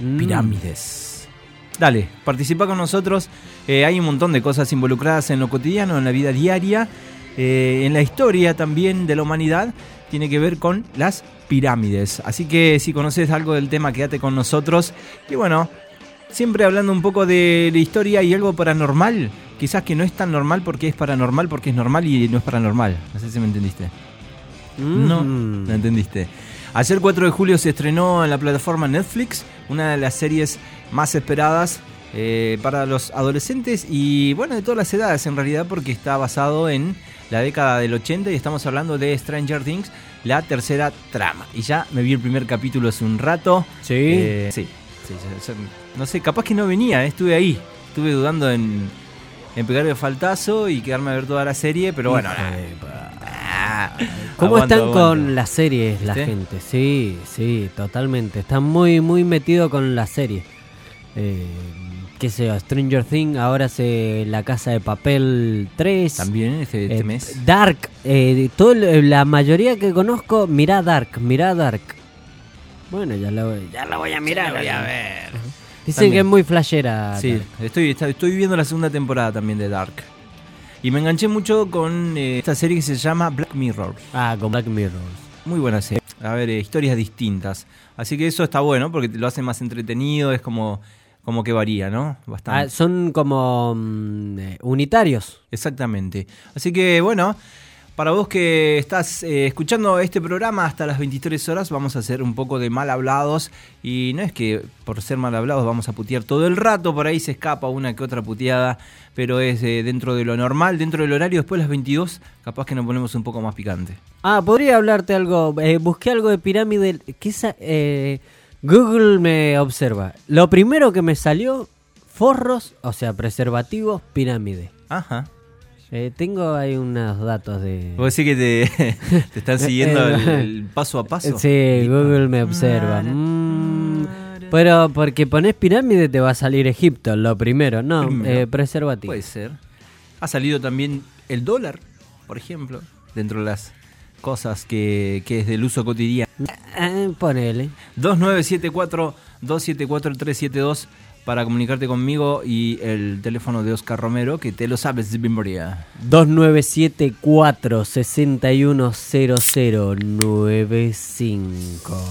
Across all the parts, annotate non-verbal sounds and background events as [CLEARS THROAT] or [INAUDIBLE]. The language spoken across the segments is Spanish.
Mm. Pirámides. Dale, participa con nosotros. Eh, hay un montón de cosas involucradas en lo cotidiano, en la vida diaria, eh, en la historia también de la humanidad. Tiene que ver con las pirámides. Así que si conoces algo del tema, quédate con nosotros. Y bueno, siempre hablando un poco de la historia y algo paranormal. Quizás que no es tan normal porque es paranormal, porque es normal y no es paranormal. No sé si me entendiste. No, Mm. no entendiste. Ayer 4 de julio se estrenó en la plataforma Netflix una de las series más esperadas eh, para los adolescentes y bueno, de todas las edades en realidad porque está basado en la década del 80 y estamos hablando de Stranger Things, la tercera trama. Y ya me vi el primer capítulo hace un rato. Sí. Eh, sí, no sé, capaz que no venía, eh, estuve ahí, estuve dudando en, en pegar el faltazo y quedarme a ver toda la serie, pero bueno. Nada. ¿Cómo aguanta, están aguanta. con las series la ¿Viste? gente? Sí, sí, totalmente. Están muy, muy metidos con la serie. Eh, qué sé yo, Stranger Things, ahora hace La Casa de Papel 3. También este, este Eh, mes. Dark, eh, todo, el- la mayoría que conozco, mirá Dark, mirá Dark. Bueno, ya la, voy- ya la voy a mirar. voy a ver. Dicen También. que es muy flashera. Sí, estoy, estoy viendo la segunda temporada también de Dark. Y me enganché mucho con eh, esta serie que se llama Black Mirror. Ah, con Black Mirror. Muy buena serie. A ver, eh, historias distintas. Así que eso está bueno porque lo hace más entretenido, es como, como que varía, ¿no? Bastante. Ah, son como mm, eh, unitarios. Exactamente. Así que bueno, para vos que estás eh, escuchando este programa hasta las 23 horas, vamos a hacer un poco de mal hablados. Y no es que por ser mal hablados vamos a putear todo el rato, por ahí se escapa una que otra puteada, pero es eh, dentro de lo normal, dentro del horario, después de las 22, capaz que nos ponemos un poco más picante. Ah, podría hablarte algo. eh, busqué algo de pirámide. ¿qué sa- eh, Google me observa. Lo primero que me salió, forros, o sea, preservativos, pirámide. Ajá. Eh, tengo ahí unos datos de... ¿Vos decís que te, [LAUGHS] te están siguiendo el, el paso a paso? Sí, Google me observa. Mm, pero porque pones pirámide te va a salir Egipto, lo primero. No, Primero. eh, preservativo. Puede ser. Ha salido también el dólar, por ejemplo, dentro de las cosas que, que es del uso cotidiano. Eh, ponele. 2974-274-372 para comunicarte conmigo y el teléfono de Oscar Romero, que te lo sabes de memoria. 2974 610095.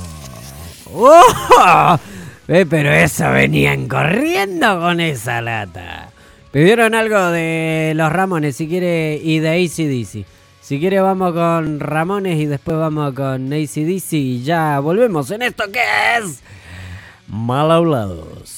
¡Oh! Eh, pero eso venían corriendo con esa lata. Pidieron algo de los Ramones, si quiere, y de ACDC. Si quiere vamos con Ramones y después vamos con ACDC y ya volvemos en esto que es... Mal hablados.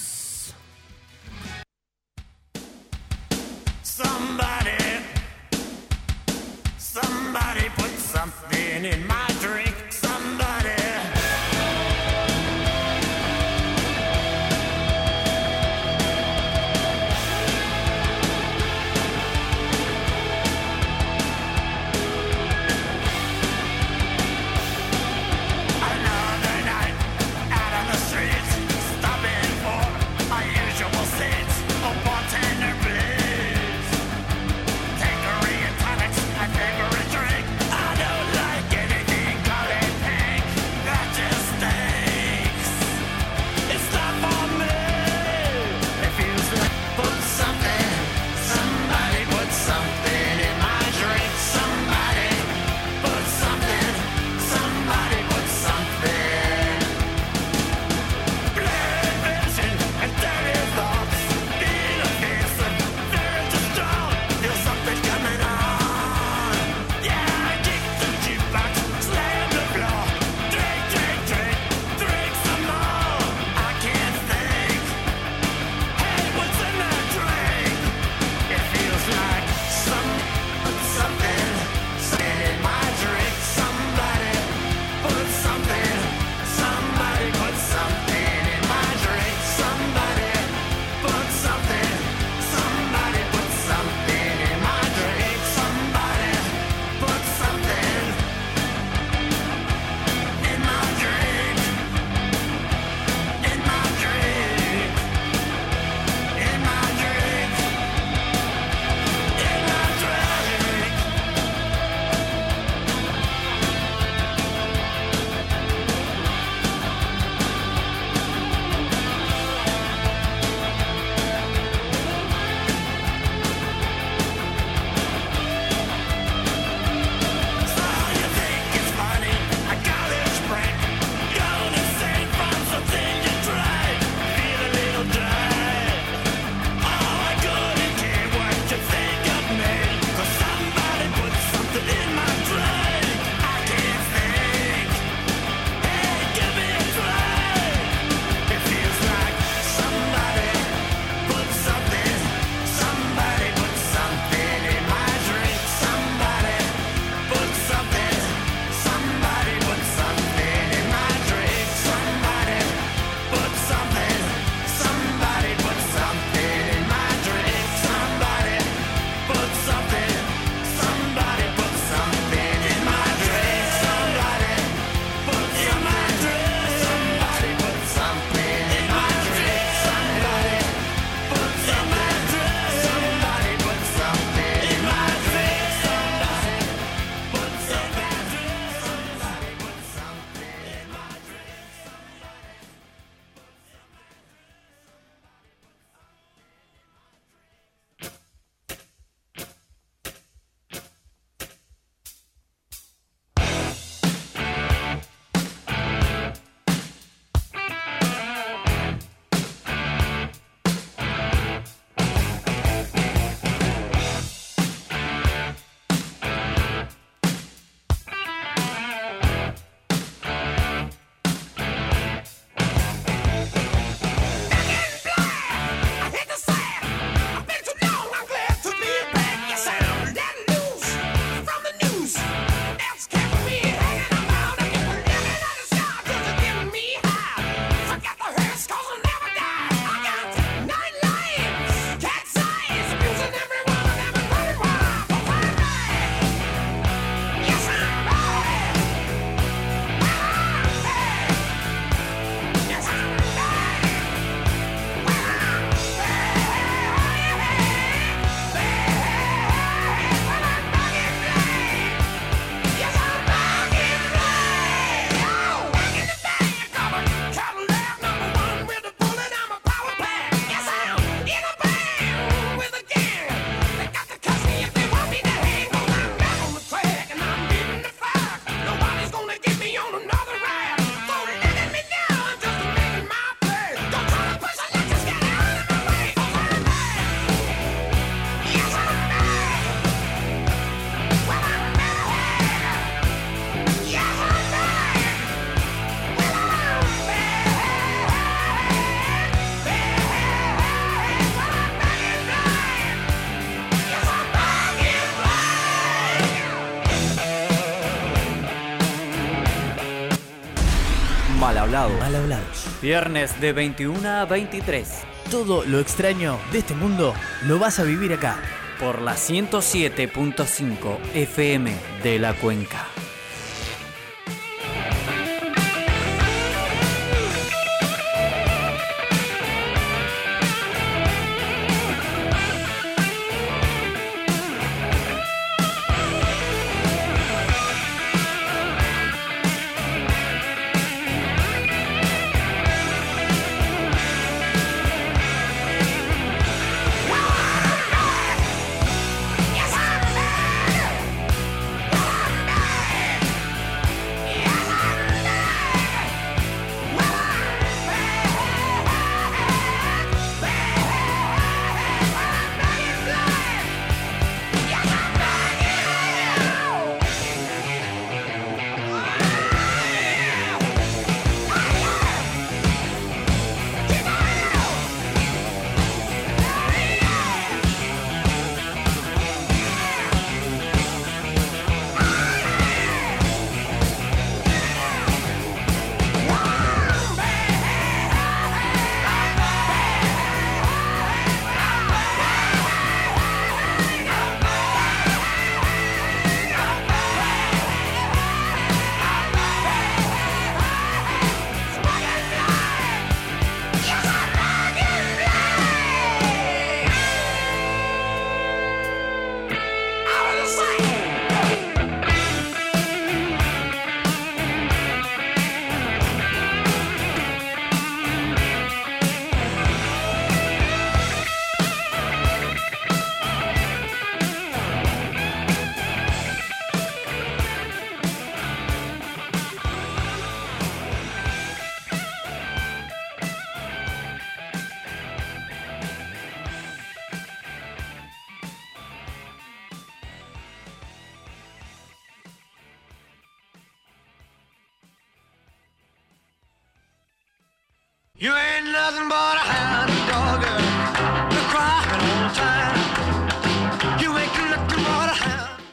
Viernes de 21 a 23 Todo lo extraño de este mundo lo vas a vivir acá. por la 107.5 FM de la Cuenca.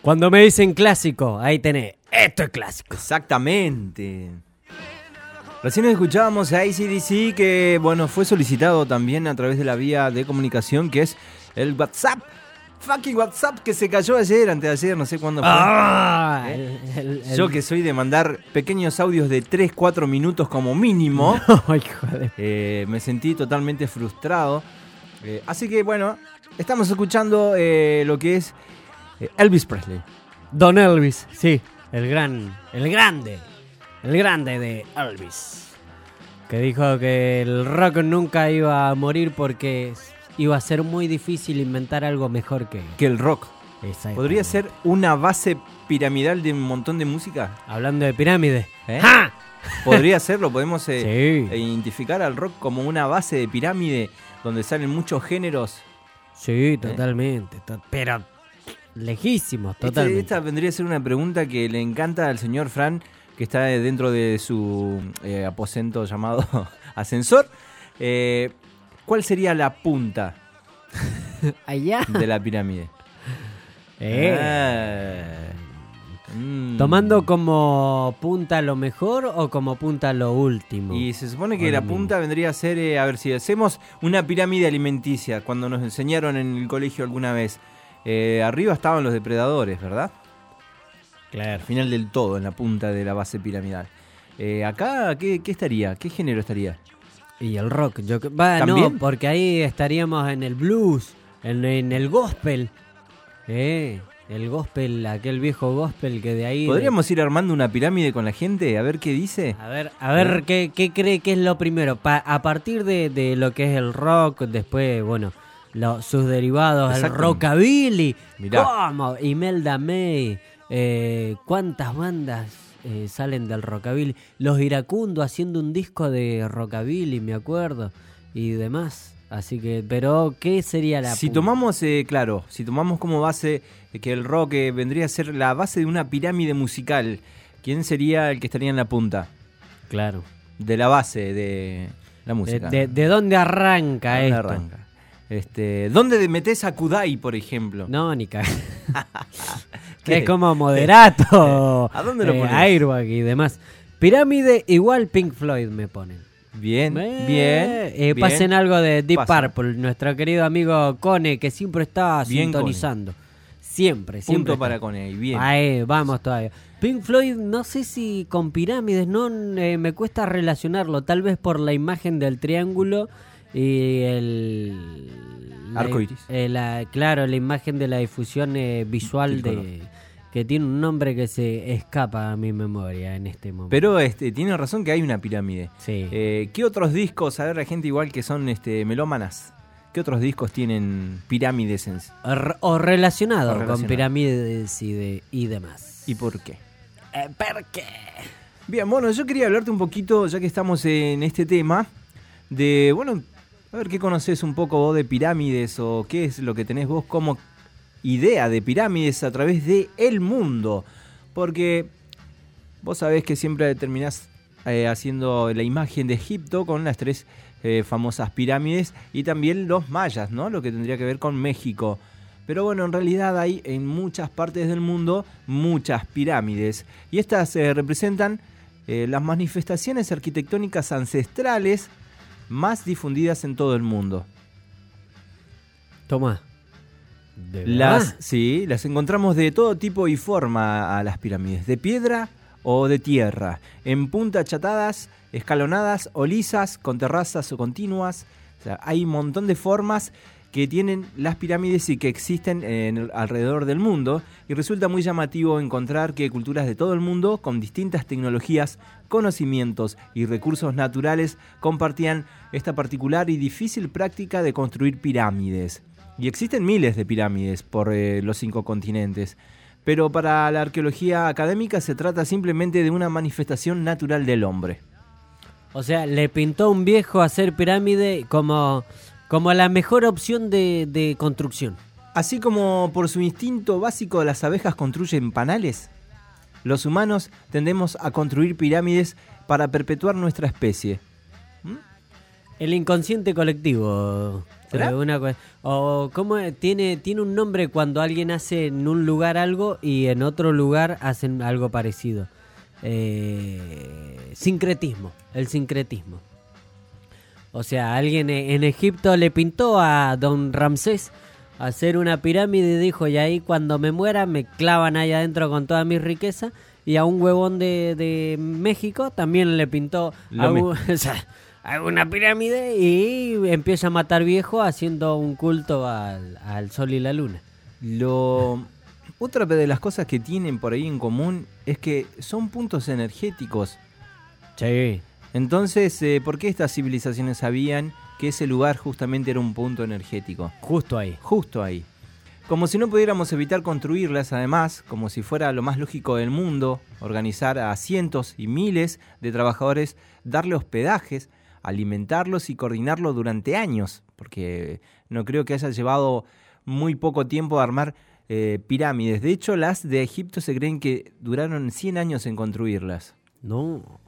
Cuando me dicen clásico, ahí tenés. Esto es clásico. Exactamente. Recién escuchábamos a ACDC que, bueno, fue solicitado también a través de la vía de comunicación que es el WhatsApp. Fucking WhatsApp que se cayó ayer, antes de ayer, no sé cuándo fue. Ah, el- el- el- Yo que soy de mandar pequeños audios de 3-4 minutos como mínimo, [LAUGHS] Ay, joder. eh, me sentí totalmente frustrado. Eh, así que bueno, estamos escuchando eh, lo que es eh, Elvis Presley. Don Elvis, sí. El gran, el grande, el grande de Elvis. Que dijo que el rock nunca iba a morir porque iba a ser muy difícil inventar algo mejor que Que el rock podría ser una base piramidal de un montón de música. Hablando de pirámide. ¿Eh? ¡Ja! Podría serlo, podemos eh, [LAUGHS] Sí. identificar al rock como una base de pirámide donde salen muchos géneros. Sí, totalmente. to- pero lejísimos, Este- totalmente. esta vendría a ser una pregunta que le encanta al señor Fran, que está dentro de su eh, aposento llamado [LAUGHS] ascensor. Eh, ¿Cuál sería la punta [LAUGHS] Allá. de la pirámide? [LAUGHS] Eh. Ah. Mm. ¿Tomando como punta lo mejor o como punta lo último? Y se supone que la punta vendría a ser, eh, a ver si hacemos una pirámide alimenticia, cuando nos enseñaron en el colegio alguna vez. Eh, arriba estaban los depredadores, ¿verdad? Al Claro. final del todo, en la punta de la base piramidal. Eh, acá, ¿qué, qué estaría? ¿Qué género estaría? Y el rock. Yo, que- va, ¿También? no, porque ahí estaríamos en el blues, en, en el gospel. Eh, el gospel, aquel viejo gospel que de ahí... de- ¿Podríamos ir armando una pirámide con la gente? A ver qué dice. A ver, a ver ¿qué, qué cree que es lo primero. Pa- a partir de, de lo que es el rock, después, bueno, lo- sus derivados, el rockabilly. Mirá. ¿Cómo? Imelda May. eh, ¿Cuántas bandas eh, salen del rockabilly? Los Iracundo haciendo un disco de rockabilly, me acuerdo. Y demás. Así que, pero, ¿qué sería la Si punta? tomamos, eh, claro, si tomamos como base eh, que el rock eh, vendría a ser la base de una pirámide musical, ¿quién sería el que estaría en la punta Claro. de la base de la De, música? de- de dónde arranca ¿Dónde esto? arranca? Este, ¿Dónde metes a Kudai, por ejemplo? No, ni. [LAUGHS] ¿Qué? es como [LAUGHS] moderato, ¿A dónde lo eh, pones? Airbag y demás. Pirámide igual Pink Floyd me ponen. Bien, Eh, bien. eh, bien. Pasen algo de Deep. Purple, nuestro querido amigo Cone, que siempre está Bien, sintonizando. Siempre, siempre. Punto para Coney, bien. Ahí, vamos todavía. Pink Floyd, no sé si con pirámides, no eh, me cuesta relacionarlo, tal vez por la imagen del triángulo y el la- Arco iris. eh, la- claro, la imagen de la difusión eh, visual de que tiene un nombre que se escapa a mi memoria en este momento. Pero este, tiene razón que hay una pirámide. sí. Eh, ¿Qué otros discos? A ver, hay gente igual que son este, melómanas. ¿Qué otros discos tienen pirámides en sí? O relacionado O con relacionado. pirámides y, de, y demás. ¿Y por qué? ¿Por qué? Bien, bueno, yo quería hablarte un poquito, ya que estamos en este tema, de, bueno, a ver qué conoces un poco vos de pirámides o qué es lo que tenés vos como idea de pirámides a través de el mundo. Porque vos sabés que siempre terminás eh, haciendo la imagen de Egipto con las tres eh, famosas pirámides y también los mayas, ¿no? Lo que tendría que ver con México. Pero bueno, en realidad hay en muchas partes del mundo muchas pirámides. Y estas eh, representan las manifestaciones arquitectónicas ancestrales más difundidas en todo el mundo. Toma. ¿De Las, sí, las encontramos de todo tipo y forma a las pirámides, de piedra o de tierra, en punta achatadas, escalonadas o lisas, con terrazas o continuas. O sea, hay un montón de formas que tienen las pirámides y que existen en el- alrededor del mundo y resulta muy llamativo encontrar que culturas de todo el mundo con distintas tecnologías, conocimientos y recursos naturales compartían esta particular y difícil práctica de construir pirámides. Y existen miles de pirámides por eh, los cinco continentes. Pero para la arqueología académica se trata simplemente de una manifestación natural del hombre. O sea, le pintó un viejo hacer pirámide como, como la mejor opción de, de construcción. Así como por su instinto básico las abejas construyen panales, los humanos tendemos a construir pirámides para perpetuar nuestra especie. El inconsciente colectivo. Eh, una o cómo tiene tiene un nombre cuando alguien hace en un lugar algo y en otro lugar hacen algo parecido. Eh, sincretismo, el sincretismo. O sea, alguien e- en Egipto le pintó a Don Ramsés hacer una pirámide y dijo, y ahí cuando me muera me clavan ahí adentro con toda mi riqueza. Y a un huevón de, de México también le pintó [LAUGHS] o sea, hago una pirámide y empieza a matar viejo haciendo un culto al, al sol y la luna. Lo otra de las cosas que tienen por ahí en común es que son puntos energéticos. Sí. Entonces, eh, ¿por qué estas civilizaciones sabían que ese lugar justamente era un punto energético? Justo ahí. Justo ahí. Como si no pudiéramos evitar construirlas, además, como si fuera lo más lógico del mundo, organizar a cientos y miles de trabajadores, darle hospedajes, alimentarlos y coordinarlo durante años, porque no creo que haya llevado muy poco tiempo armar eh, pirámides. De hecho, las de Egipto se creen que duraron 100 años en construirlas. No.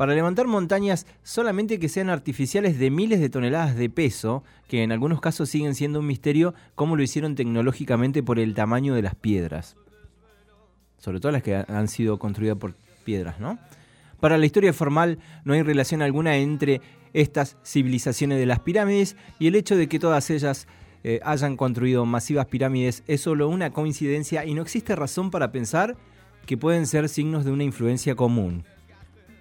Para levantar montañas solamente que sean artificiales de miles de toneladas de peso, que en algunos casos siguen siendo un misterio cómo lo hicieron tecnológicamente por el tamaño de las piedras. Sobre todo las que ha- han sido construidas por piedras, ¿no? Para la historia formal no hay relación alguna entre estas civilizaciones de las pirámides y el hecho de que todas ellas eh, hayan construido masivas pirámides es solo una coincidencia y no existe razón para pensar que pueden ser signos de una influencia común.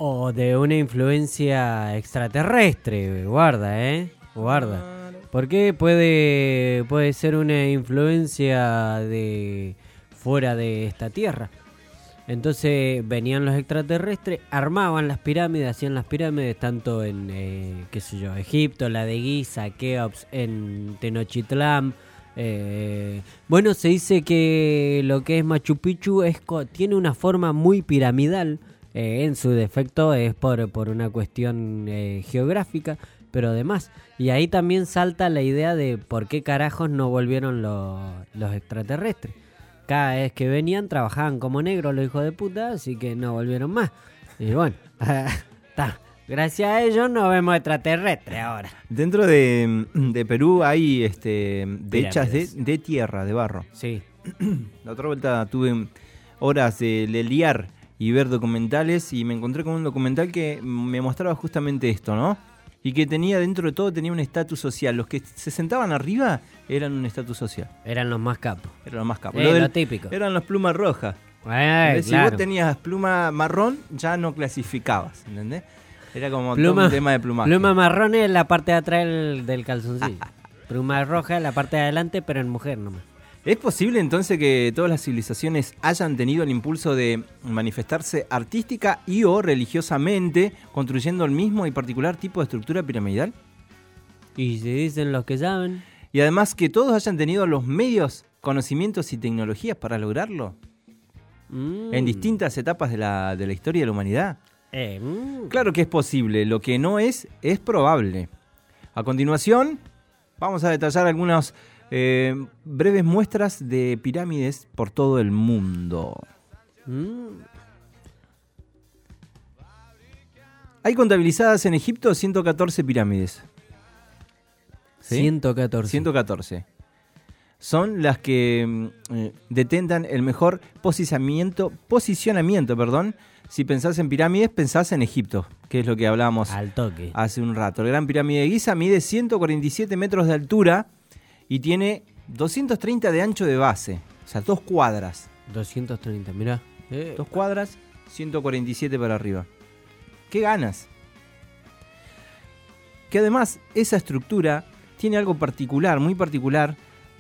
O de una influencia extraterrestre, guarda, ¿eh? Guarda. Porque puede, puede ser una influencia de fuera de esta tierra. Entonces venían los extraterrestres, armaban las pirámides, hacían las pirámides tanto en, eh, qué sé yo, Egipto, la de Giza, Keops, en Tenochtitlán. eh, bueno, se dice que lo que es Machu Picchu tiene una forma muy piramidal. Eh, en su defecto es por, por una cuestión eh, geográfica, pero además. Y ahí también salta la idea de por qué carajos no volvieron los, los extraterrestres. Cada vez que venían trabajaban como negros los hijos de puta, así que no volvieron más. Y bueno, [LAUGHS] está. Gracias a ellos no vemos extraterrestres ahora. Dentro de, de Perú hay este, de hechas de, de tierra, de barro. Sí. [CLEARS THROAT] La otra vuelta tuve horas de, de liar y ver documentales y me encontré con un documental que me mostraba justamente esto, ¿no? Y que tenía dentro de todo tenía un estatus social. Los que se sentaban arriba eran un estatus social. Eran los más capos. Eran los más capos. Eh, Lo típico. Eran los plumas rojas. Eh, si claro. vos tenías pluma marrón, ya no clasificabas, ¿entendés? Era como todo Pluma- un tema de plumaje. Pluma marrón es la parte de atrás del, del calzoncillo. [LAUGHS] Pluma roja es la parte de adelante, pero en mujer nomás. ¿Es posible entonces que todas las civilizaciones hayan tenido el impulso de manifestarse artística y o religiosamente, construyendo el mismo y particular tipo de estructura piramidal? Y si dicen los que saben. Y además que todos hayan tenido los medios, conocimientos y tecnologías para lograrlo mm, en distintas etapas de la, de la historia de la humanidad. eh, mm. Claro que es posible, lo que no es, es probable. A continuación, vamos a detallar algunas eh, breves muestras de pirámides por todo el mundo. Mm. Hay contabilizadas en Egipto 114 pirámides. ¿Sí? 114. 114. Son las que mm, eh, detentan el mejor posicionamiento, posicionamiento, perdón. Si pensás en pirámides, pensás en Egipto, que es lo que hablábamos Al toque. hace un rato. La Gran Pirámide de Giza mide 147 metros de altura y tiene 230 de ancho de base. O sea, dos cuadras. 230, mirá. Eh, Dos cuadras, 147 para arriba. ¿Qué ganas? Que además esa estructura tiene algo particular, muy particular,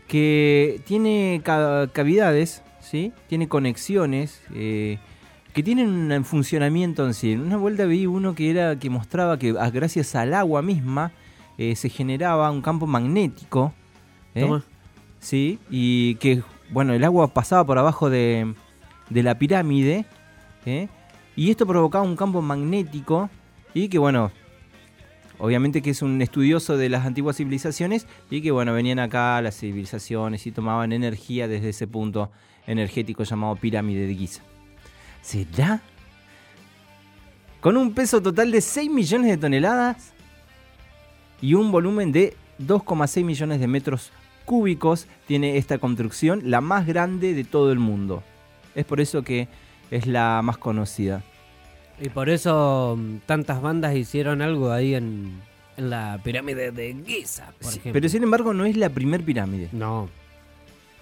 que tiene ca- cavidades, ¿sí? Tiene conexiones, eh, que tienen un funcionamiento en sí. En una vuelta vi uno que era que mostraba que ah, gracias al agua misma eh, se generaba un campo magnético. ¿Eh? Toma. Sí, y que, bueno, el agua pasaba por abajo de, de la pirámide, ¿eh? y esto provocaba un campo magnético, y que, bueno, obviamente que es un estudioso de las antiguas civilizaciones, y que, bueno, venían acá las civilizaciones y tomaban energía desde ese punto energético llamado pirámide de Giza. ¿Será? Con un peso total de 6 millones de toneladas y un volumen de 2,6 millones de metros cúbicos tiene esta construcción, la más grande de todo el mundo. Es por eso que es la más conocida. Y por eso mm, tantas bandas hicieron algo ahí en, en la pirámide de Giza, por Sí, ejemplo. pero sin embargo no es la primer pirámide. No.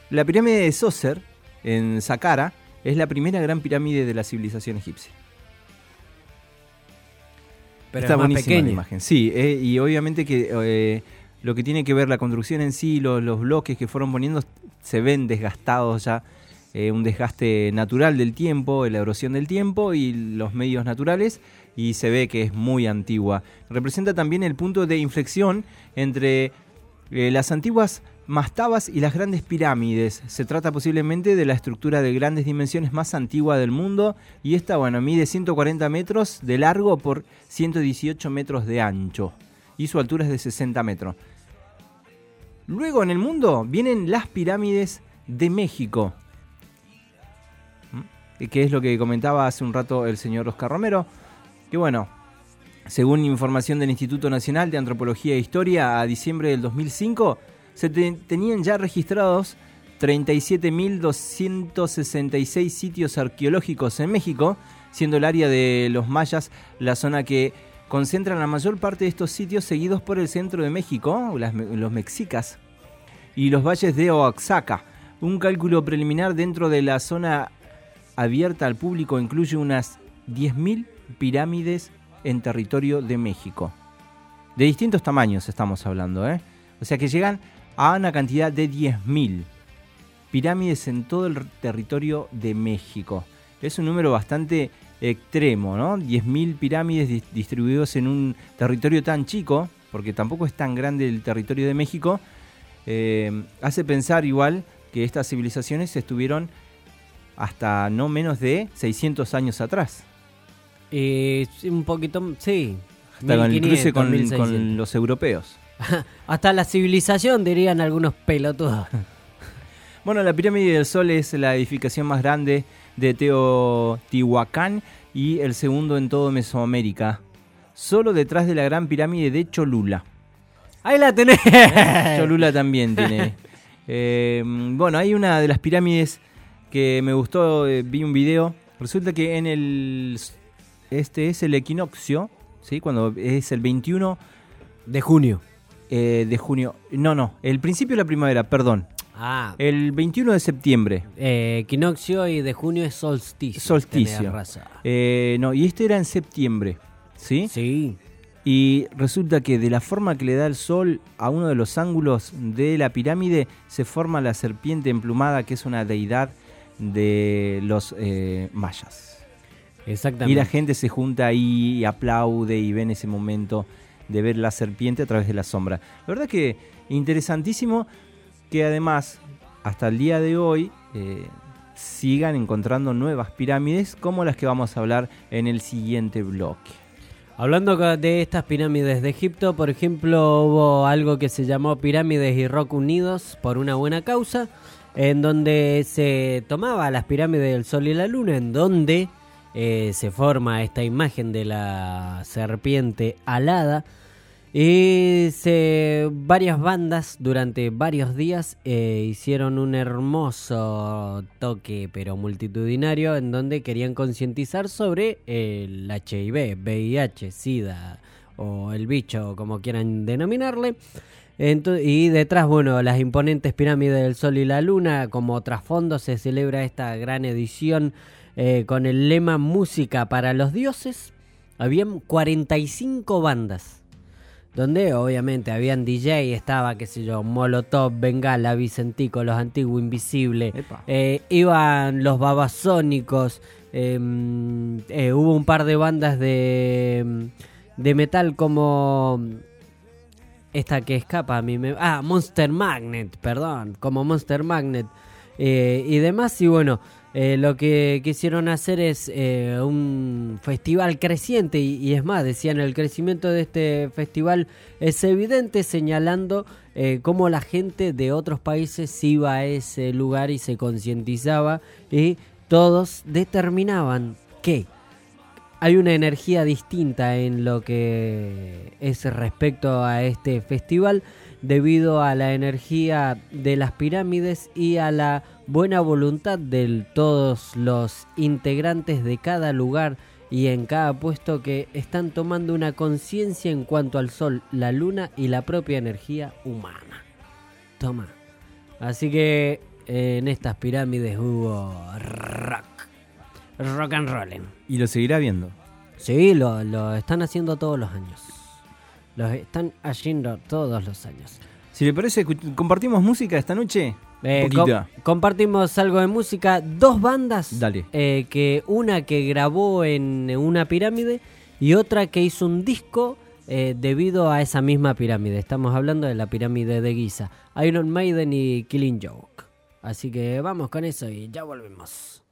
La pirámide de Soser, en Saqqara, es la primera gran pirámide de la civilización egipcia. Pero Está es más buenísima la imagen. Sí, eh, y obviamente que eh, lo que tiene que ver la construcción en sí, los, bloques que fueron poniendo, se ven desgastados ya. eh, un desgaste natural del tiempo, la erosión del tiempo y los medios naturales, y se ve que es muy antigua. Representa también el punto de inflexión entre eh, las antiguas mastabas y las grandes pirámides. Se trata posiblemente de la estructura de grandes dimensiones más antigua del mundo y esta, bueno, mide 140 metros de largo por 118 metros de ancho y su altura es de 60 metros. Luego en el mundo vienen las pirámides de México, ¿Mm? que es lo que comentaba hace un rato el señor Oscar Romero, que bueno, según información del Instituto Nacional de Antropología e Historia, a diciembre del 2005 se te- tenían ya registrados 37.266 sitios arqueológicos en México, siendo el área de los mayas la zona que concentra la mayor parte de estos sitios seguidos por el centro de México, las los mexicas, y los valles de Oaxaca. Un cálculo preliminar dentro de la zona abierta al público incluye unas 10.000 pirámides en territorio de México. De distintos tamaños estamos hablando, ¿eh? O sea que llegan a una cantidad de 10.000 pirámides en todo el territorio de México. Es un número bastante extremo, ¿no? 10.000 pirámides dis- distribuidos en un territorio tan chico, porque tampoco es tan grande el territorio de México, eh, hace pensar igual que estas civilizaciones estuvieron hasta no menos de 600 años atrás. Sí, un poquito, sí. Hasta con el cruce 1500, con, 1600. con los europeos. [LAUGHS] Hasta la civilización, dirían algunos pelotudos. [LAUGHS] Bueno, la pirámide del Sol es la edificación más grande de Teotihuacán y el segundo en todo Mesoamérica. Solo detrás de la gran pirámide de Cholula. Ahí la tenés. [LAUGHS] Cholula también tiene. [LAUGHS] Eh, bueno, hay una de las pirámides que me gustó, eh, vi un video Resulta que en el. Este es el equinoccio, ¿sí? Cuando es el 21 De junio. eh, de junio. No, no, el principio de la primavera, perdón. Ah, El 21 de septiembre. eh, equinoccio y de junio es solsticio. Solsticio. Eh, no, y este era en septiembre, ¿sí? Sí. Y resulta que de la forma que le da el sol a uno de los ángulos de la pirámide se forma la serpiente emplumada, que es una deidad de los eh, mayas. Exactamente. Y la gente se junta ahí y aplaude y ven ese momento de ver la serpiente a través de la sombra. La verdad que interesantísimo que además hasta el día de hoy eh, sigan encontrando nuevas pirámides como las que vamos a hablar en el siguiente bloque. Hablando de estas pirámides de Egipto, por ejemplo, hubo algo que se llamó Pirámides y Rock Unidos por una buena causa, en donde se tomaba las pirámides del Sol y la Luna, en donde eh, se forma esta imagen de la serpiente alada. Y varias bandas durante varios días eh, hicieron un hermoso toque, pero multitudinario, en donde querían concientizar sobre el HIV, VIH, SIDA o el bicho, como quieran denominarle. Y detrás, bueno, las imponentes pirámides del Sol y la Luna, como trasfondo se celebra esta gran edición eh, con el lema Música para los dioses. Habían 45 bandas donde obviamente habían DJ, estaba, qué sé yo, Molotov, Bengala, Vicentico, Los Antiguos Invisibles, eh, iban los Babasónicos, eh, eh, hubo un par de bandas de, de metal como esta que escapa a mí, me- ah, Monster Magnet, perdón, como Monster Magnet eh, y demás, y bueno, eh, lo que quisieron hacer es eh, un festival creciente y, es más, decían el crecimiento de este festival es evidente señalando eh, cómo la gente de otros países iba a ese lugar y se concientizaba y todos determinaban que hay una energía distinta en lo que es respecto a este festival debido a la energía de las pirámides y a la buena voluntad de todos los integrantes de cada lugar y en cada puesto que están tomando una conciencia en cuanto al sol, la luna y la propia energía humana. Toma. Así que eh, en estas pirámides hubo rock. Rock and rolling. Y lo seguirá viendo. Sí, lo, lo están haciendo todos los años. Lo están haciendo todos los años. Si le parece, compartimos música esta noche. Eh, com- compartimos algo de música. Dos bandas. Dale. eh, que una que grabó en una pirámide y otra que hizo un disco eh, debido a esa misma pirámide. Estamos hablando de la pirámide de Giza. Iron Maiden y Killing Joke. Así que vamos con eso y ya volvemos.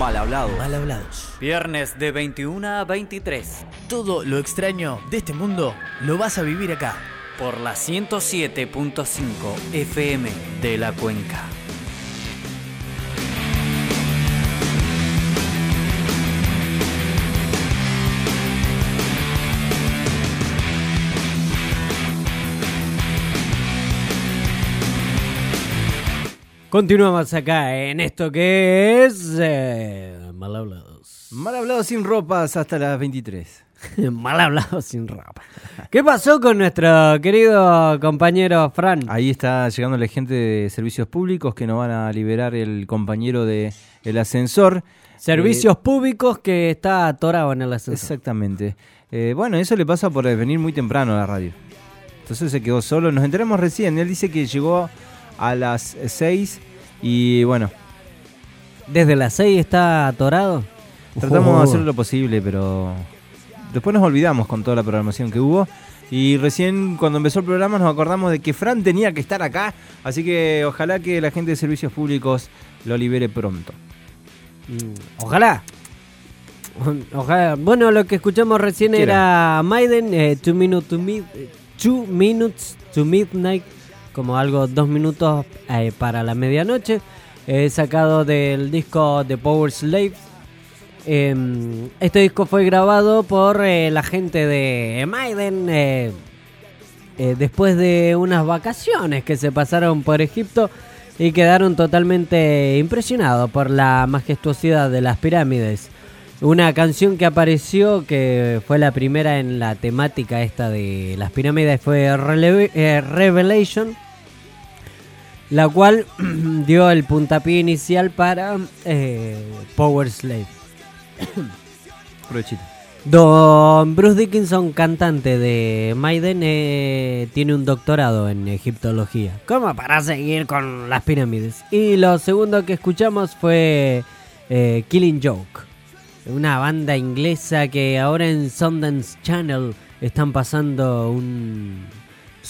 Mal hablado. Mal hablados. Viernes de 21 a 23 Todo lo extraño de este mundo lo vas a vivir acá. por la 107.5 FM de la Cuenca. Continuamos acá en esto que es. eh, mal hablados. Mal hablado sin ropas hasta las 23. [LAUGHS] mal hablados sin ropa. ¿Qué pasó con nuestro querido compañero Fran? Ahí está llegando la gente de servicios públicos que nos van a liberar el compañero de el ascensor. Servicios públicos que está atorado en el ascensor. Exactamente. Eh, bueno, eso le pasa por venir muy temprano a la radio. Entonces se quedó solo. Nos enteramos recién. Él dice que llegó a las 6 y bueno, ¿Desde las 6 está atorado? tratamos de hacer lo posible, pero después nos olvidamos con toda la programación que hubo. Y recién cuando empezó el programa nos acordamos de que Fran tenía que estar acá. Así que ojalá que la gente de servicios públicos lo libere pronto. Mm, Ojalá. Ojalá. Bueno, lo que escuchamos recién ¿Qué era Maiden, eh, two, minute to mid- eh, two Minutes to Midnight, como algo dos minutos eh, para la medianoche, eh, sacado del disco The Power Slave. Em, este disco fue grabado por eh, la gente de Maiden eh, después de unas vacaciones que se pasaron por Egipto y quedaron totalmente impresionados por la majestuosidad de las pirámides. Una canción que apareció, que fue la primera en la temática esta de las pirámides, fue Revelation, la cual [CLEARS THROAT] dio el puntapié inicial para eh, Power Slave. [COUGHS] Provechito. Don Bruce Dickinson, cantante de Maiden, eh, tiene un doctorado en egiptología. Como para seguir con las pirámides. Y lo segundo que escuchamos fue eh, Killing Joke. Una banda inglesa que ahora en Sundance Channel están pasando un...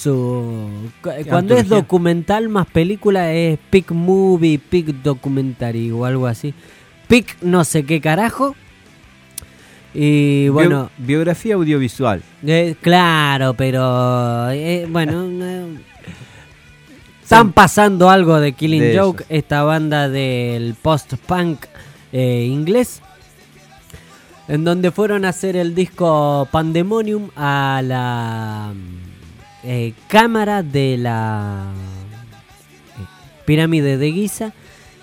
Su, cu- cuando es documental más película es Pick Movie, Pick Documentary o algo así. Pick no sé qué carajo. Y Bio- bueno, biografía audiovisual. eh, claro, pero eh, bueno, [LAUGHS] eh, están pasando algo de Killing De Joke, esta banda del post-punk inglés, en donde fueron a hacer el disco Pandemonium a la eh, cámara de la eh, pirámide de Giza.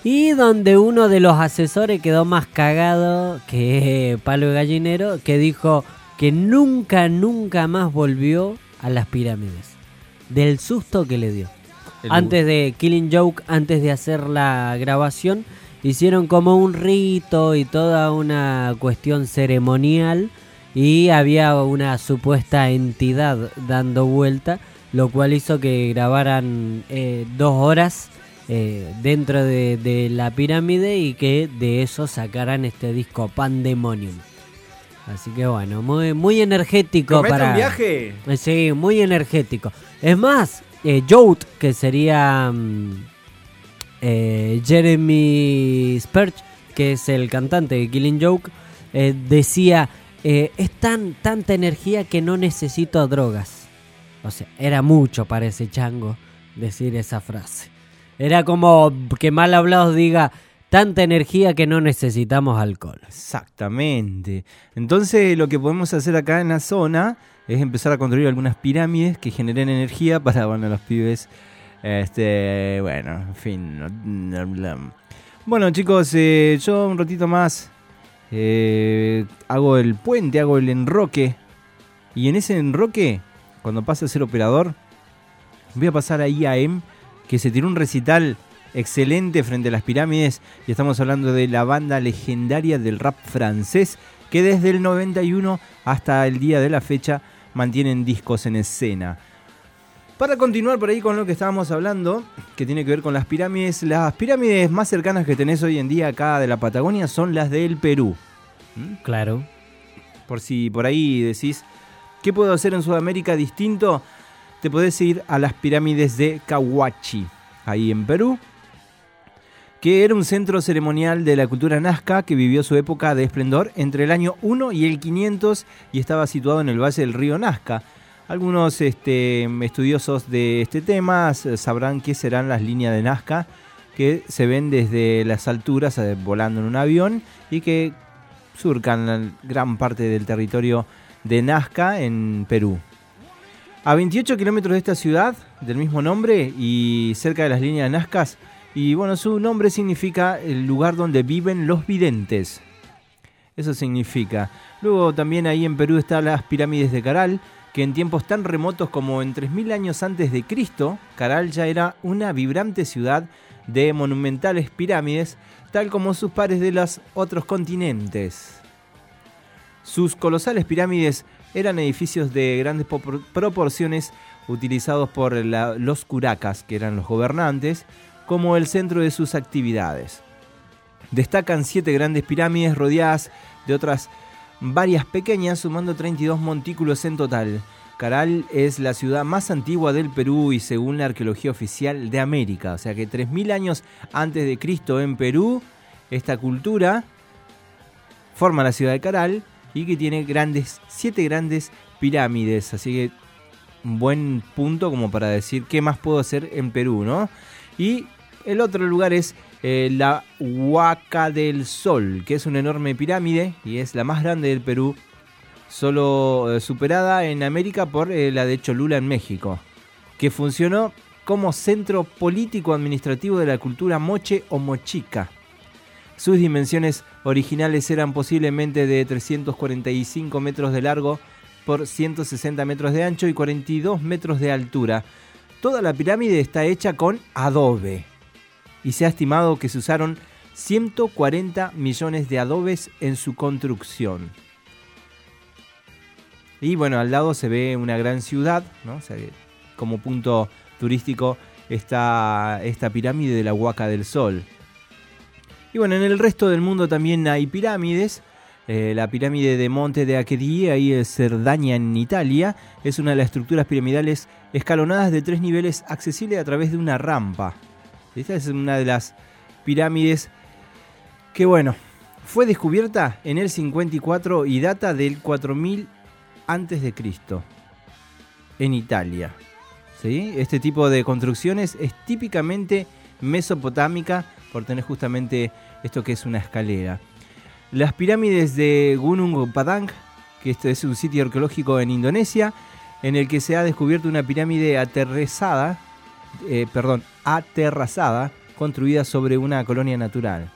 Y donde uno de los asesores quedó más cagado que Palo de Gallinero, que dijo que nunca, nunca más volvió a las pirámides. Del susto que le dio. El- Antes de Killing Joke, antes de hacer la grabación, hicieron como un rito y toda una cuestión ceremonial. Y había una supuesta entidad dando vuelta, lo cual hizo que grabaran eh, dos horas eh, dentro de, de la pirámide y que de eso sacaran este disco Pandemonium. Así que bueno, muy, muy energético ¿Promete para... un viaje? Eh, Sí, muy energético. Es más, eh, Jout, que sería mm, eh, Jeremy Spurge, que es el cantante de Killing Joke, decía, eh, es tan, tanta energía que no necesito drogas. O sea, era mucho para ese chango decir esa frase. Era como que mal hablados diga, tanta energía que no necesitamos alcohol. Exactamente. Entonces lo que podemos hacer acá en la zona es empezar a construir algunas pirámides que generen energía [LAUGHS] para bueno, los pibes. Este, bueno, en fin. no- no- no. Bueno chicos, eh, yo un ratito más eh, hago el puente, hago el enroque. Y en ese enroque, cuando pase a ser operador, voy a pasar a IAM, que se tiró un recital excelente frente a las pirámides. Y estamos hablando de la banda legendaria del rap francés, que desde el 91 hasta el día de la fecha mantienen discos en escena. Para continuar por ahí con lo que estábamos hablando, que tiene que ver con las pirámides, las pirámides más cercanas que tenés hoy en día acá de la Patagonia son las del Perú. Claro. Por si por ahí decís, ¿qué puedo hacer en Sudamérica distinto? Te podés ir a las pirámides de Cahuachi, ahí en Perú, que era un centro ceremonial de la cultura nazca que vivió su época de esplendor entre el año 1 y el 500 y estaba situado en el valle del río Nazca. Algunos este, estudiosos de este tema sabrán qué serán las líneas de Nazca que se ven desde las alturas eh, volando en un avión y que surcan gran parte del territorio de Nazca en Perú. A 28 kilómetros de esta ciudad, del mismo nombre y cerca de las líneas de Nazcas, y bueno, su nombre significa el lugar donde viven los videntes. Eso significa. Luego también ahí en Perú están las pirámides de Caral, que en tiempos tan remotos como en 3000 años antes de Cristo, Caral ya era una vibrante ciudad de monumentales pirámides, tal como sus pares de los otros continentes. Sus colosales pirámides eran edificios de grandes proporciones utilizados por los curacas, que eran los gobernantes, como el centro de sus actividades. Destacan siete grandes pirámides rodeadas de otras varias pequeñas, sumando 32 montículos en total. Caral es la ciudad más antigua del Perú y según la arqueología oficial de América. O sea que 3.000 años antes de Cristo en Perú, esta cultura forma la ciudad de Caral y que tiene grandes, siete grandes pirámides. Así que un buen punto como para decir qué más puedo hacer en Perú, ¿no? Y el otro lugar es eh, la Huaca del Sol, que es una enorme pirámide y es la más grande del Perú, solo eh, superada en América por eh, la de Cholula en México, que funcionó como centro político administrativo de la cultura moche o mochica. Sus dimensiones originales eran posiblemente de 345 metros de largo por 160 metros de ancho y 42 metros de altura. Toda la pirámide está hecha con adobe y se ha estimado que se usaron 140 millones de adobes en su construcción. Y bueno, al lado se ve una gran ciudad, ¿no? Como punto turístico está esta pirámide de la Huaca del Sol. Y bueno, en el resto del mundo también hay pirámides. Eh, la pirámide de Monte de Achedi, ahí en Cerdaña, en Italia, es una de las estructuras piramidales escalonadas de tres niveles accesible a través de una rampa. Esta es una de las pirámides que, bueno, fue descubierta en el 54 y data del 4000 antes de Cristo en Italia. ¿Sí? Este tipo de construcciones es típicamente mesopotámica por tener justamente esto que es una escalera. Las pirámides de Gunung Padang, que esto es un sitio arqueológico en Indonesia, en el que se ha descubierto una pirámide aterrizada, eh, perdón, aterrazada, construida sobre una colonia natural.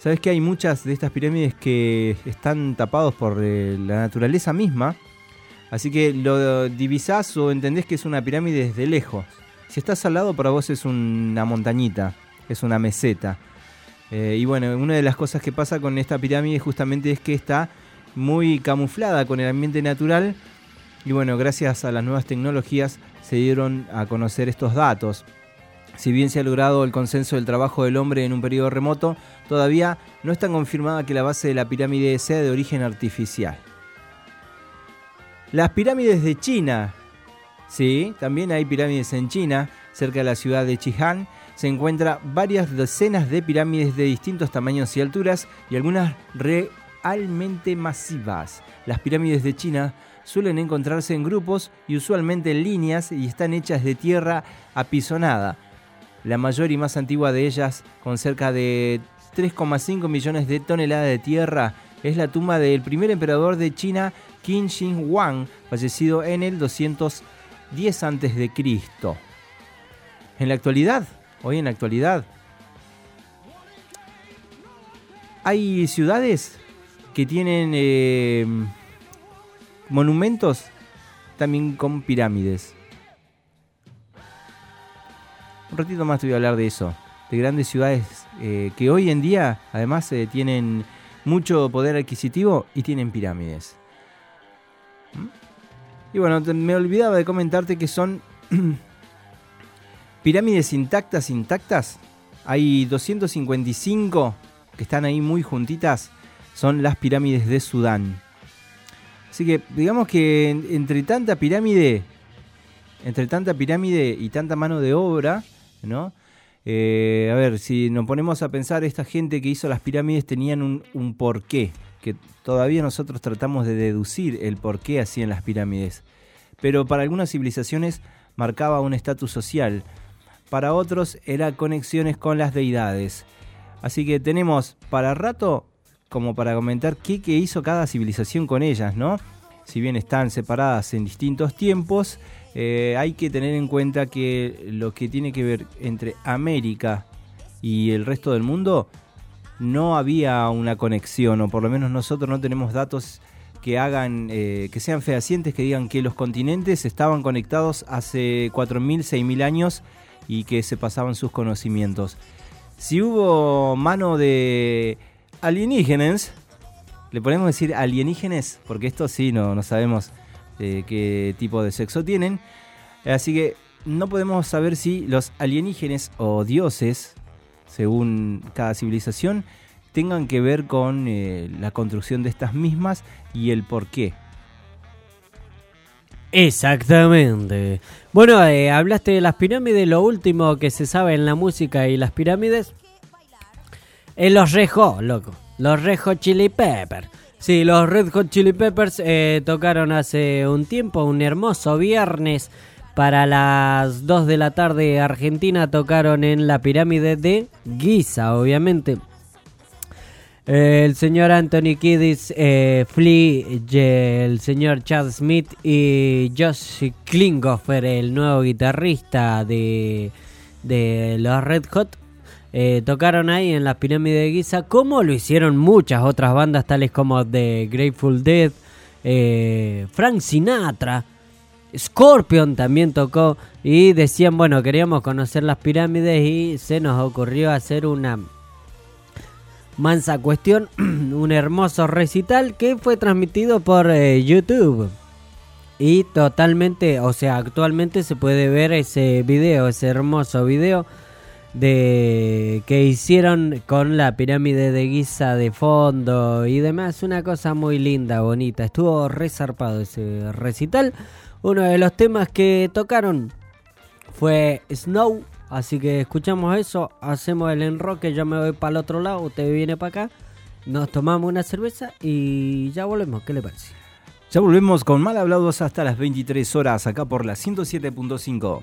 Sabes que hay muchas de estas pirámides que están tapados por eh, la naturaleza misma, así que lo divisás o entendés que es una pirámide desde lejos. Si estás al lado, para vos es una montañita, es una meseta. Eh, y bueno, una de las cosas que pasa con esta pirámide justamente es que está muy camuflada con el ambiente natural. Y bueno, gracias a las nuevas tecnologías se dieron a conocer estos datos. Si bien se ha logrado el consenso del trabajo del hombre en un periodo remoto, todavía no está confirmada que la base de la pirámide sea de origen artificial. Las pirámides de China. Sí, también hay pirámides en China, cerca de la ciudad de Chihan. Se encuentran varias docenas de pirámides de distintos tamaños y alturas y algunas realmente masivas. Las pirámides de China suelen encontrarse en grupos y usualmente en líneas y están hechas de tierra apisonada. La mayor y más antigua de ellas, con cerca de 3,5 millones de toneladas de tierra, es la tumba del primer emperador de China, Qin Shi Huang, fallecido en el 210 a.C. En la actualidad, hoy en la actualidad, hay ciudades que tienen eh, monumentos también con pirámides. Un ratito más te voy a hablar de eso, de grandes ciudades eh, que hoy en día además eh, tienen mucho poder adquisitivo y tienen pirámides. ¿Mm? Y bueno, me olvidaba de comentarte que son [CLEARS THROAT] pirámides intactas, intactas. Hay 255 que están ahí muy juntitas. Son las pirámides de Sudán. Así que digamos que en- entre tanta pirámide, entre tanta pirámide y tanta mano de obra, ¿no? Eh, a ver, si nos ponemos a pensar, esta gente que hizo las pirámides tenían un, un porqué, que todavía nosotros tratamos de deducir el por qué hacían las pirámides. Pero para algunas civilizaciones marcaba un estatus social, para otros era conexiones con las deidades. Así que tenemos para rato como para comentar qué, qué hizo cada civilización con ellas, ¿no? Si bien están separadas en distintos tiempos, eh, hay que tener en cuenta que lo que tiene que ver entre América y el resto del mundo no había una conexión, o por lo menos nosotros no tenemos datos que hagan, eh, que sean fehacientes, que digan que los continentes estaban conectados hace 4.000, 6.000 años y que se pasaban sus conocimientos. Si hubo mano de alienígenas, le podemos decir alienígenes, porque esto sí no, no sabemos eh, qué tipo de sexo tienen. Así que no podemos saber si los alienígenes o dioses, según cada civilización, tengan que ver con eh, la construcción de estas mismas y el por qué. Exactamente. Bueno, eh, hablaste de las pirámides, lo último que se sabe en la música y las pirámides es los Red Hot, loco. Los Red Hot Chili Peppers. Sí, los Red Hot Chili Peppers eh, tocaron hace un tiempo, un hermoso viernes. Para las 2 de la tarde Argentina tocaron en la pirámide de Giza, obviamente. Eh, el señor Anthony Kiddis, eh, Flea, el señor Chad Smith y Josh Klinghoffer, el nuevo guitarrista de, de los Red Hot, eh, tocaron ahí en la pirámide de Giza, como lo hicieron muchas otras bandas, tales como The Grateful Dead, eh, Frank Sinatra. Scorpion también tocó y decían, bueno, queríamos conocer las pirámides y se nos ocurrió hacer una mansa cuestión, [CLEARS THROAT] un hermoso recital que fue transmitido por eh, YouTube. Y totalmente, o sea, actualmente se puede ver ese video, ese hermoso video de que hicieron con la pirámide de Giza de fondo y demás. Una cosa muy linda, bonita. Estuvo resarpado ese recital. Uno de los temas que tocaron fue Snow. Así que escuchamos eso, hacemos el enroque, yo me voy para el otro lado, usted viene para acá, nos tomamos una cerveza y ya volvemos. ¿Qué le parece? Ya volvemos con Mal Hablados hasta las 23 horas acá por la 107.5.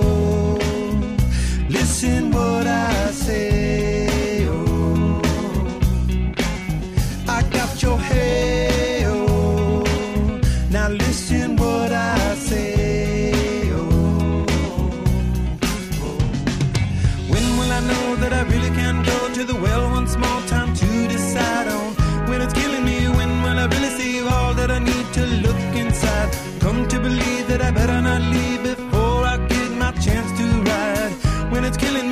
to the well once more, time to decide on when it's killing me? When will I really see all that I need to look inside? Come to believe that I better not leave before I get my chance to ride. When it's killing me,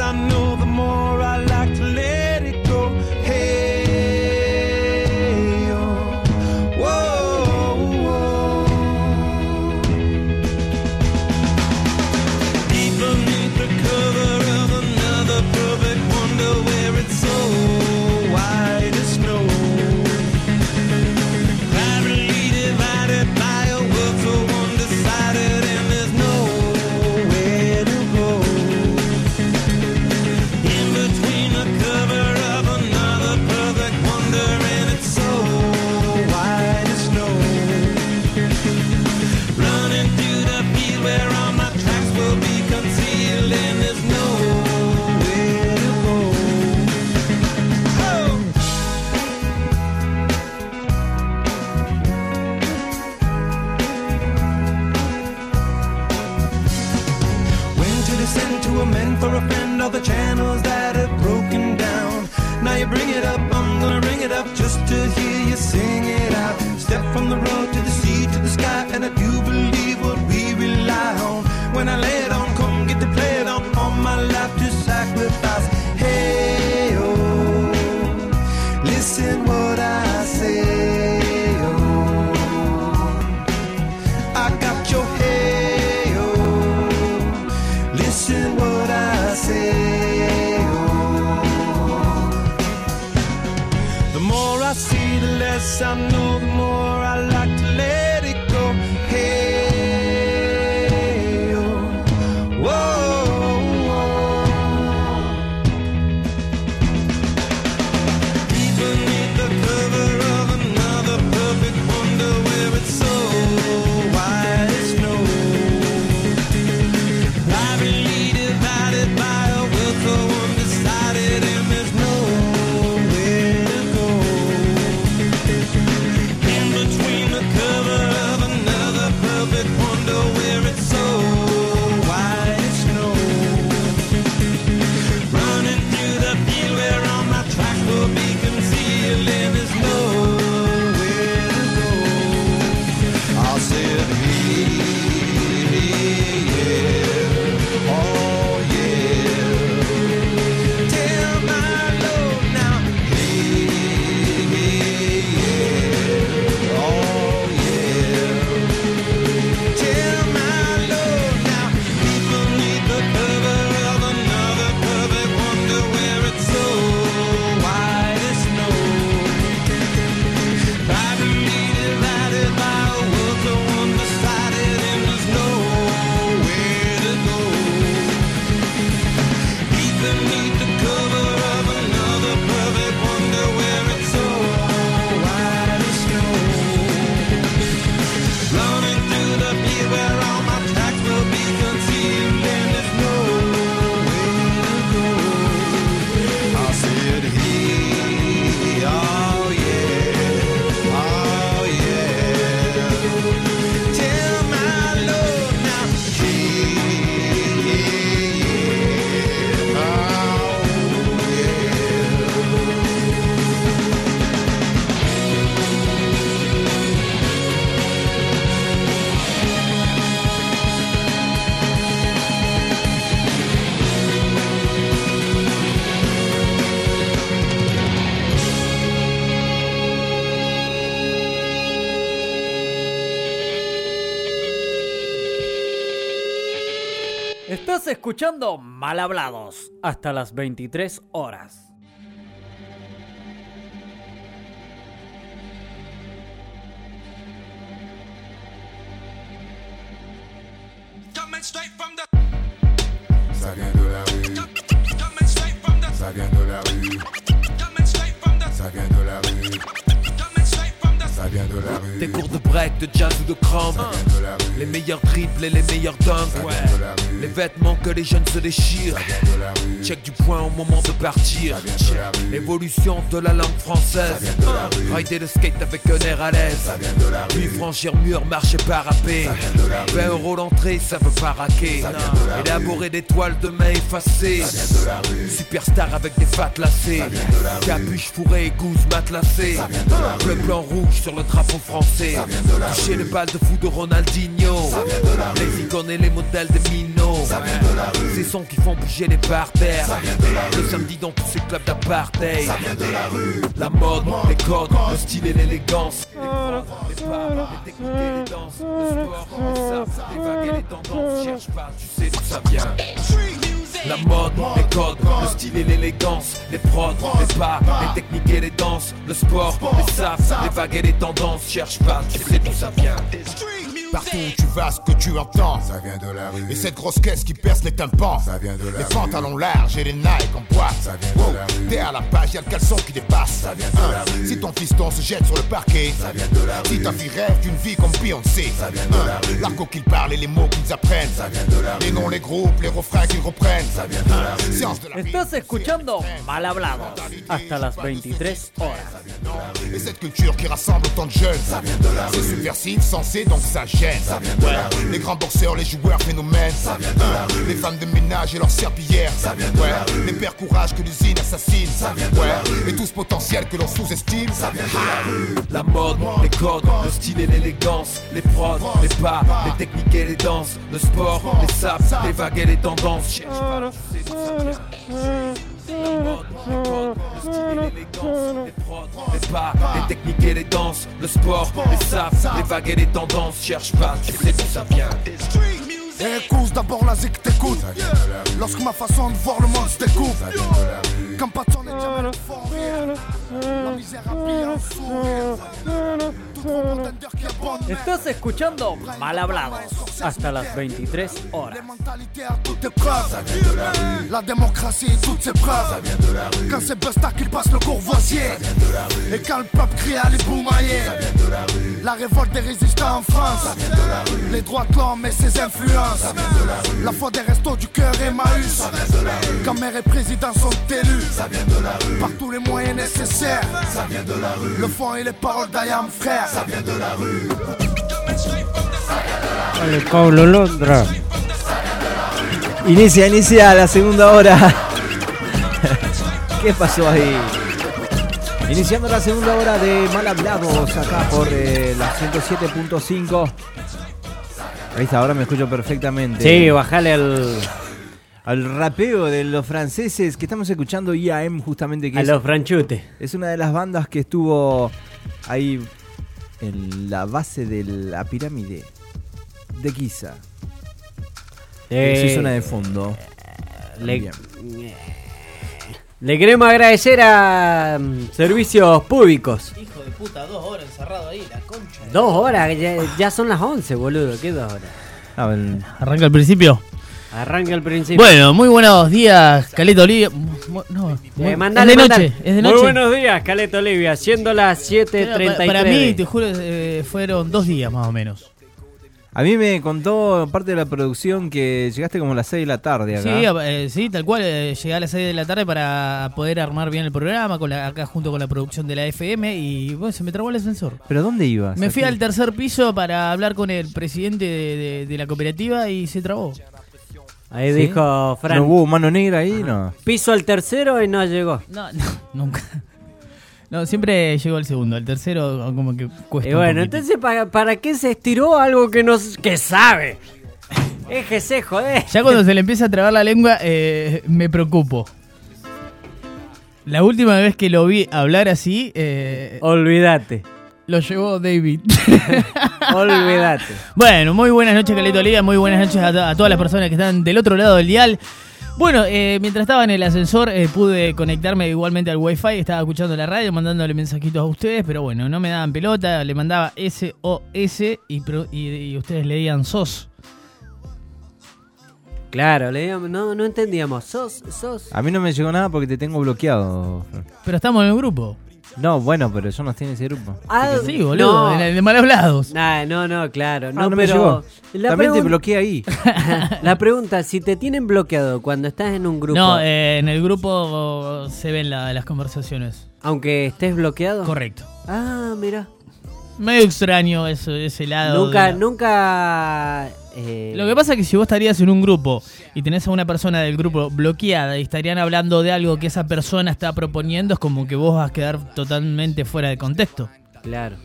I know, escuchando Mal Hablados hasta las 23 horas. Ça vient de la rue, ça vient de la rue, ça vient de la rue, ça vient de la rue, Des cours de break, de jazz ou de crampe ça vient de la rue, Les meilleurs triples et les meilleurs dunks ça ouais. vient de la rue, Les vêtements que les jeunes se déchirent ça vient de la rue, Check du point au moment de partir ça vient de la rue, L'évolution de la langue française ça vient de la rue, Rider le skate avec un air à l'aise ça vient de la Puis rue, franchir mur, marcher parapé ça vient de la rue, 20 euros l'entrée, ça veut pas raquer Ça vient de la rue. Élaborer des toiles de main effacées ça vient de la rue, Superstar avec des fat lacées Ça vient de la rue. Capuche fourrée et gousse matelassée Ça vient de la rue. Bleu, blanc, rouge sur le drapeau français. Ça vient de la Toucher rue. les balles de foot de Ronaldinho. Ça vient de la rue. Les icônes et les modèles des minots. Ça vient de la rue. Ces sons qui font bouger les parterres. Ça vient de la Le rue. samedi dans tous ces clubs d'apartheid. Ça vient de la rue, La mode, les codes, le style et l'élégance. Les codes, les pas, les techniques et les danses. Le sport, les saps, les vagues et les tendances. Cherche pas, tu sais d'où ça vient la mode, les codes, le style et l'élégance, les prods, les pas, les techniques et les danses, le sport, les saps, les vagues et les tendances, cherche pas, tu sais d'où ça vient. Partout où tu vas, ce que tu entends. ça vient de la rue, Et cette grosse caisse qui perce les tympans. ça vient de la Les rue, pantalons larges et les Nike en boîte. Ça vient de Wow, la rue. T'es à la page, y'a le caleçon qui dépasse. Ça vient de la rue. Si ton fiston se jette sur le parquet. ça vient de la Si ta fille rêve d'une vie comme Beyoncé. Ça vient de la rue. L'argot qu'ils parlent et les mots qu'ils apprennent. ça vient de la Les noms, les groupes, les refrains qu'ils reprennent. ça vient de la rue, Séance de la vie. Estás escuchando Mal Hablados hasta las 23 horas. Et cette culture qui rassemble autant de jeunes. C'est subversif, sensé, donc ça gêne. Ouais. Les grands boxeurs, les joueurs phénomènes. Hein, Les femmes de ménage et leurs serpillères. Ouais. Les pères courage que l'usine assassine. Ouais. Et tout ce potentiel que l'on sous-estime. La mode, les codes, le style et l'élégance, les prods, les pas, les techniques et les danses, le sport, les saps, les vagues et les tendances, pas, les pas, les techniques et les danses, le sport, les saps, les vagues et les tendances, cherche pas, tu sais d'où ça vient. Écoute d'abord la zik t'écoute. Lorsque ma façon de voir le monde se découpe. ça vient de Comme pas ton jamais fort. La misère habille en sourire. Tout bon contender qui abonne. Estás escuchando Mal Hablados hasta las 23 horas. Les mentalités à toutes épreuves. La démocratie, toutes ses preuves. Quand c'est Busta qu'il passe le courvoisier. Et quand le peuple crie à les boumailler. La révolte des résistants en France. Les droits de l'homme et ses influences. La foi des restos du cœur Emmaüs. Quand maire et président sont élus. Par tous les moyens nécessaires. Le fond et les paroles d'Ayam frère. Vale, Pablo Londra. Inicia, inicia la segunda hora. [LAUGHS] ¿Qué pasó ahí? Iniciando la segunda hora de Mal Hablados acá por eh, la 107.5. Ahí está, ahora me escucho perfectamente. Sí, bajale al, Al rapeo de los franceses que estamos escuchando IAM justamente que a es, los franchutes. es una de las bandas que estuvo ahí en la base de la pirámide de Giza. Eh, Sí, suena de fondo. le, Bien. le queremos agradecer a mm, Servicios Públicos. Hijo de puta, dos horas encerrado ahí, la concha. Dos horas, ya, ya son las 11, boludo. ¿Qué dos horas? Ah, el- Arranca al principio. Arranca el principio. Bueno, muy buenos días, Caleta Olivia. No, muy- Eh, mandale, es de noche, es de Muy noche. buenos días, Caleta Olivia. Siendo las Para, 7.33. para mí, te juro, eh, fueron dos días más o menos. A mí me contó parte de la producción que llegaste como a las 6 de la tarde Sí, acá. eh, sí, tal cual. eh, llegué a las 6 de la tarde para poder armar bien el programa, con la, acá junto con la producción de la FM, y bueno, se me trabó el ascensor. ¿Pero dónde ibas? Me fui Aquí. al tercer piso para hablar con el presidente de, de- de la cooperativa y se trabó. Ahí ¿Sí? dijo Fran. ¿No hubo mano negra ahí? No. Piso al tercero y no llegó. No, no, [LAUGHS] nunca. No, siempre llegó el segundo, el tercero como que cuesta. Y bueno, entonces, ¿para, ¿para qué se estiró algo que no que sabe? Éjese, joder. Ya cuando se le empieza a trabar la lengua, eh, me preocupo. La última vez que lo vi hablar así, eh, Olvídate. Lo llevó David. [LAUGHS] Olvídate. Bueno, muy buenas noches, Calito Liga. Muy buenas noches a, to- a todas las personas que están del otro lado del dial. Bueno, eh, mientras estaba en el ascensor eh, pude conectarme igualmente al wifi, estaba escuchando la radio, mandándole mensajitos a ustedes, pero bueno, no me daban pelota, le mandaba SOS y, y, y ustedes leían SOS. Claro, le digamos, no, no entendíamos. Sos, sos. A mí no me llegó nada porque te tengo bloqueado. Pero estamos en el grupo. No, bueno, pero yo no estoy en ese grupo. Ah, Sí, boludo, no. el de mal hablados. Nah, no, no, claro. No, Ah, no me pero llegó. la, También te bloqueé ahí. [LAUGHS] la pregunta, si te tienen bloqueado cuando estás en un grupo, No, eh, en el grupo se ven la- las conversaciones. aunque estés bloqueado. Correcto. Ah, mira. Medio extraño eso, ese lado. Nunca, la- nunca. Eh, Lo que pasa es que si vos estarías en un grupo y tenés a una persona del grupo bloqueada y estarían hablando de algo que esa persona está proponiendo, es como que vos vas a quedar totalmente fuera de contexto. Claro.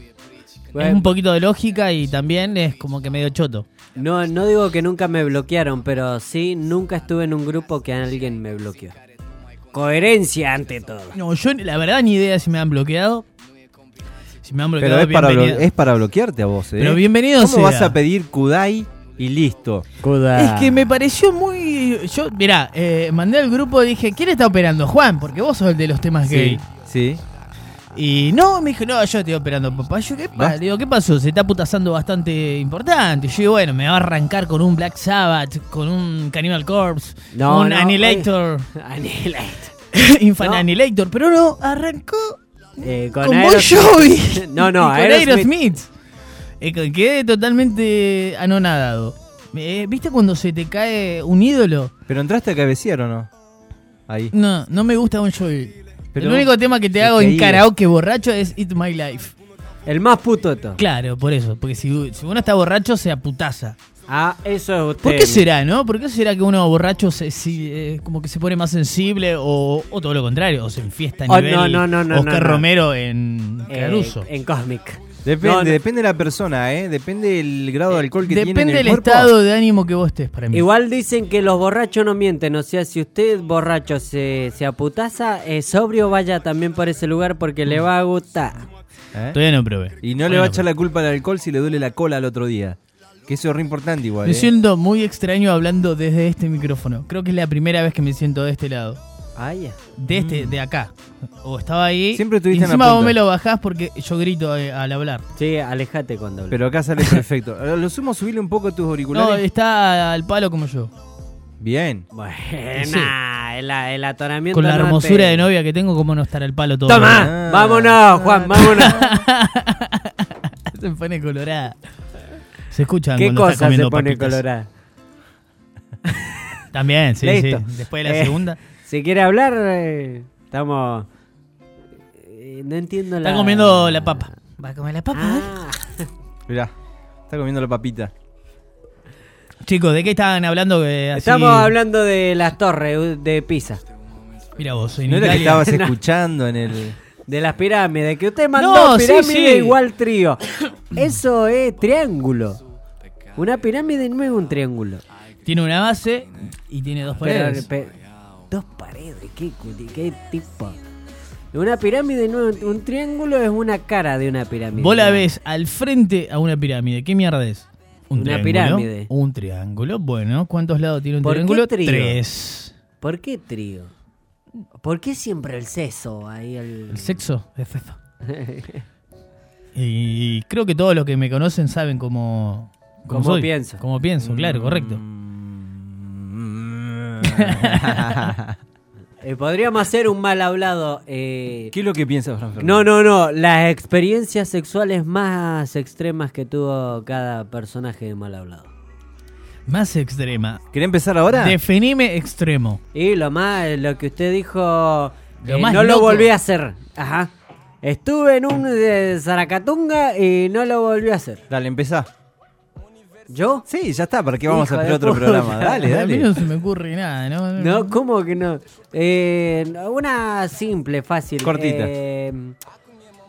Es un poquito de lógica y también es como que medio choto. no, no digo que nunca me bloquearon, pero sí nunca estuve en un grupo que alguien me bloqueó. Coherencia ante todo. No, yo la verdad ni idea si me han bloqueado. Si me han bloqueado, Pero es para, es bloquearte a vos, ¿eh? Pero bienvenido ¿Cómo sea. vas a pedir Kudai y listo? Es que me pareció muy. Yo, mirá, eh, mandé al grupo y dije: ¿Quién está operando? Juan, porque vos sos el de los temas gay. Sí. Y no, me dijo, no, yo estoy operando, papá. Yo, ¿qué, pa- digo, ¿qué pasó? Se está putazando bastante importante. Yo digo, bueno, me va a arrancar con un Black Sabbath, con un Cannibal Corpse, No, un no, Annihilator, [LAUGHS] Annihilator. [LAUGHS] Infant No. Annihilator. Pero no, arrancó Eh, con, con Bon Aerosmith. Jovi. [LAUGHS] No, no, Aerosmith. Aerosmith. Eh, que- quedé totalmente anonadado. Eh, ¿Viste cuando se te cae un ídolo? ¿Pero entraste a cabecear o no? Ahí. No, no me gusta Bon Jovi. Pero el único tema que te hago en karaoke borracho es It's My Life. El más puto de todos. Claro, por eso. Porque si, si uno está borracho, se aputaza. Ah, eso es usted. ¿Por qué será, no? ¿Por qué será que uno borracho se, si- eh, como que se pone más sensible o, o todo lo contrario? O se enfiesta a Oh, nivel no, no, no, Oscar. Romero en Eh, Caruso. en Cosmic. Depende, No, no. depende de la persona, ¿eh? Depende del grado de alcohol que tiene en Depende el del cuerpo. estado de ánimo que vos estés para mí. Igual dicen que los borrachos no mienten, o sea, si usted borracho se, se aputaza, eh, sobrio vaya también por ese lugar porque le va a gustar. ¿Eh? Todavía no probé. Y no le va a echar la culpa al alcohol si le duele la cola al otro día. Que eso es re importante igual. Me ¿eh? siento muy extraño hablando desde este micrófono. Creo que es la primera vez que me siento de este lado. Ah, ya. De este, de acá. O estaba ahí. Siempre y la encima vos me lo bajás porque yo grito eh, al hablar. Sí, alejate cuando hables. Pero acá sale perfecto. [LAUGHS] Lo sumo subirle un poco tus No, auriculares. está al palo como yo. Bien. Buena, el, el atoramiento. Con la no hermosura te- de novia que tengo, ¿cómo no estar al palo todo? ¡Toma! Ah. ¡Vámonos, Juan! ¡Vámonos! [LAUGHS] Se pone colorada. Se escucha ¿Qué cuando está cosa se pone papitas. colorada? También, sí, Listo. sí. Después de la Eh, segunda. Si quiere hablar, eh, estamos... eh, no entiendo la... Está comiendo la papa. ¿Va a comer la papa? Ah, [LAUGHS] Mirá. Está comiendo la papita. Chicos, ¿de qué estaban hablando? que así- estamos hablando de las torres de Pisa. Mira vos, en ¿No era que Italia. estabas [LAUGHS] No. escuchando en el. De las pirámides, que usted mandó No, sí, pirámide sí. igual trío. [COUGHS] Eso es triángulo. Una pirámide no es un triángulo. Tiene una base y tiene dos Pero- paredes. pe- dos paredes, qué, qué tipo. Una pirámide no un, triángulo, es una cara de una pirámide. Vos la ves al frente a una pirámide. ¿Qué mierda es? Un Una triángulo. pirámide. Un triángulo. Bueno, ¿cuántos lados tiene un ¿Por qué triángulo? trío? Tres. ¿Por qué trío? ¿Por qué siempre el seso ahí? El... El sexo es fefa. [LAUGHS] Y creo que todos los que me conocen saben cómo, Cómo soy. pienso. Cómo pienso, claro, correcto. [LAUGHS] Eh, podríamos hacer un mal hablado. eh, ¿Qué es lo que piensas, Fran Fernández? No, no, no. Las experiencias sexuales más extremas que tuvo cada personaje de mal hablado. Más extrema. ¿Querés empezar ahora? Definime extremo. Y lo más, lo que usted dijo, Lo eh, más no lo volví a hacer. Ajá. Estuve en un de Zaracatunga y no lo volví a hacer. Dale, empezá. ¿Yo? Sí, ya está. ¿Para qué vamos Hijo a hacer otro puta. programa? [LAUGHS] Dale, A mí dale. no se me ocurre nada, ¿no? No, ¿cómo que no? Eh, una simple, fácil. Cortita. Eh,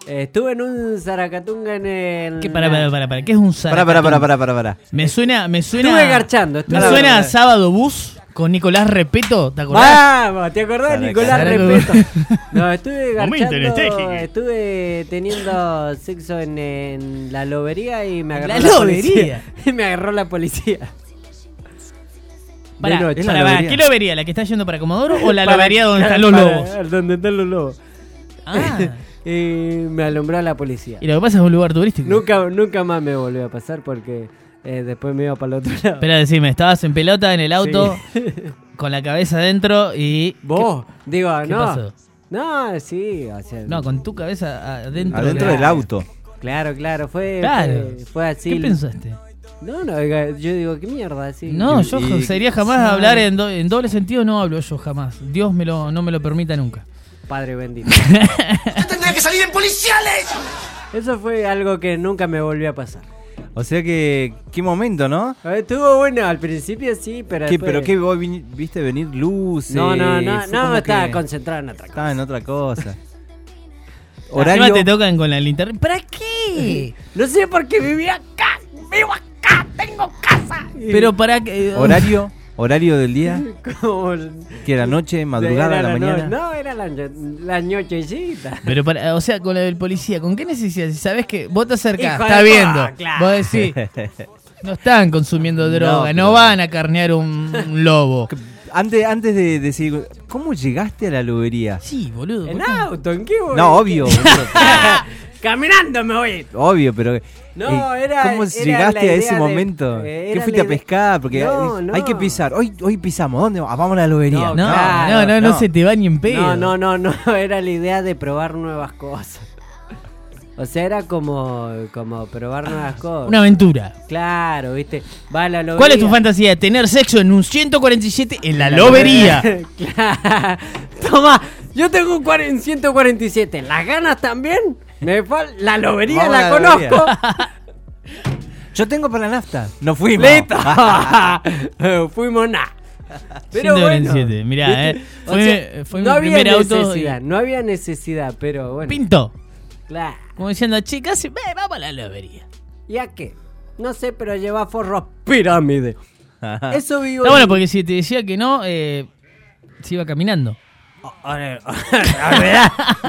estuve en un Zaracatunga en el... ¿Qué, para, para, para, para, ¿qué es un Pará, pará, pará, zaracatún? pará, pará, pará. Me suena, me suena. Estuve garchando. Estuve Me suena a sábado bus. Con Nicolás Repeto, ¿te acordás? Vamos, ¿te acordás de Para Nicolás Repeto? [LAUGHS] No, estuve garchando, estuve teniendo sexo en, en la lobería y me ¿En agarró la la, lobería? policía. [LAUGHS] Y me agarró la policía. Noche. Es la lobería. ¿Qué lobería? ¿La que está yendo para Comodoro o la [LAUGHS] Para- lobería donde están los para- lobos? Donde están los lobos. Ah, Y me alumbró la policía. y lo que pasa es un lugar turístico. Nunca, nunca más me volvió a pasar porque eh, después me iba para el otro [LAUGHS] lado. Espera, decime, estabas en pelota en el auto, [LAUGHS] con la cabeza adentro y... Vos, digo, ¿Qué no. pasó? No, sí, o sea, No, con tu cabeza adentro. Adentro de- del auto. Claro, claro, fue, Claro. fue, fue así. ¿Qué pensaste? No, no, yo digo, ¿qué mierda? Así. No, yo y- sería jamás Sí. hablar en, do- en doble sentido, no hablo yo jamás. Dios me lo, no me lo permita nunca. Padre bendito. [LAUGHS] tendría que salir en policiales! Eso fue algo que nunca me volvió a pasar. O sea que, qué momento, ¿no? A ver, Estuvo bueno, al principio sí, pero ¿Qué, después- ¿Pero qué vos vini- viste venir luces? No, no, no, no, estaba que concentrado en otra cosa. Estaba en otra cosa. [LAUGHS] Encima Horario. te tocan con la linterna. ¿Para qué? [LAUGHS] No sé por qué vivía acá, vivo acá, tengo casa. Pero para que... Horario. Horario del día. [LAUGHS] Que era noche, madrugada, era la mañana. No, era la, ñochecita. Pero para, o sea, con la del policía, ¿con qué necesidad? Si sabes que vos te acercás, está viendo, claro. vos decís, [LAUGHS] no están consumiendo droga, no, van a carnear un, un lobo. [LAUGHS] Antes, antes de decir, ¿cómo llegaste a la lobería? Sí, boludo. En auto, ¿en qué voy? No, obvio, boludo. Caminando me voy. obvio, pero No, eh, era- ¿cómo era llegaste la a ese de- momento? eh, ¿Qué fuiste a la pescar? Porque No, hay, no. hay que pisar. Hoy, hoy pisamos. ¿Dónde? Vamos a la lobería. No, No, Claro, no, no, no no. se te va ni en pedo. No, no, no, no, [LAUGHS] era la idea de probar nuevas cosas. O sea, era como, como probar nuevas cosas. Una aventura. Claro, viste. Va a la lobería. ¿Cuál es tu fantasía? Tener sexo en un 147 en la lobería. [LAUGHS] claro. Toma, yo tengo un cuaren- 147. ¿Las ganas también? Me fal- la lobería Vamos la a la lobería. conozco. Yo tengo para la nafta. No fuimos. Listo. [LAUGHS] [LAUGHS] Fuimos nada. Pero bueno, 147, mirá, eh. O Fue, sea, mi- fue no mi había primer auto. y- no había necesidad, pero bueno. Pinto. Claro. Como diciendo, chicas, ve, vamos a la lobería. ¿Y a qué? No sé, pero lleva forros pirámide. [LAUGHS] Eso vivo. Está bueno porque si te decía que no, eh, se iba caminando. Mira, eh, te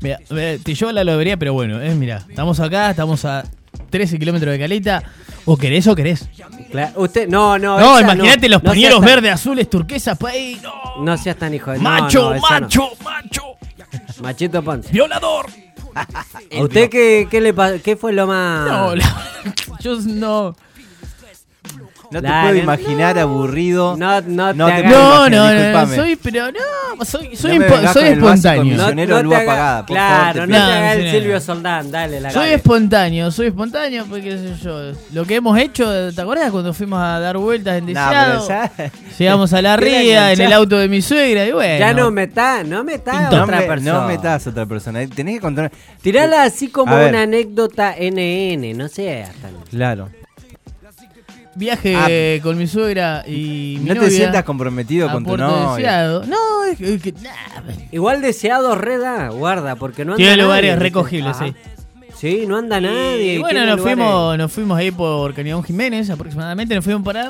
llevo a la lobería, pero bueno, eh, mira, estamos acá, estamos a 13 kilómetros de caleta. O querés o querés. Claro, usted, no, no. No, imagínate los no pañuelos verdes, azules, turquesas, pa' ahí. No. No seas tan hijo de Macho, no, macho, macho. Machito Ponce. Violador. [LAUGHS] ¿A usted qué, qué le qué fue lo más. No, la- [LAUGHS] yo no. No te puedo imaginar aburrido. No, no, No te No, imaginar, no, no, soy, pero no, soy, soy, No espontáneo. luz te hagas- apagada, por Claro, favor, no te No, el Silvio no. Soldán, dale la Soy espontáneo, soy espontáneo, porque qué sé yo. Lo que hemos hecho, ¿te acuerdas cuando fuimos a dar vueltas en No, Deseado? Llegamos a la [LAUGHS] ría en el auto de mi suegra y bueno. Ya no metás, no metás a No, otra me, persona. no metas a otra persona. Tenés que contar. Tirala así como una anécdota NN, no sé hasta. Claro. Viaje con mi suegra y mi No te sientas comprometido con tu novia. Deseado. No, es que, es que- nah, Igual deseado reda, guarda, porque no anda tiene nadie, lugares recogibles, sí. Sí, no anda nadie. Y bueno, nos fuimos, nos fuimos ahí por Cañón Jiménez aproximadamente, nos fuimos para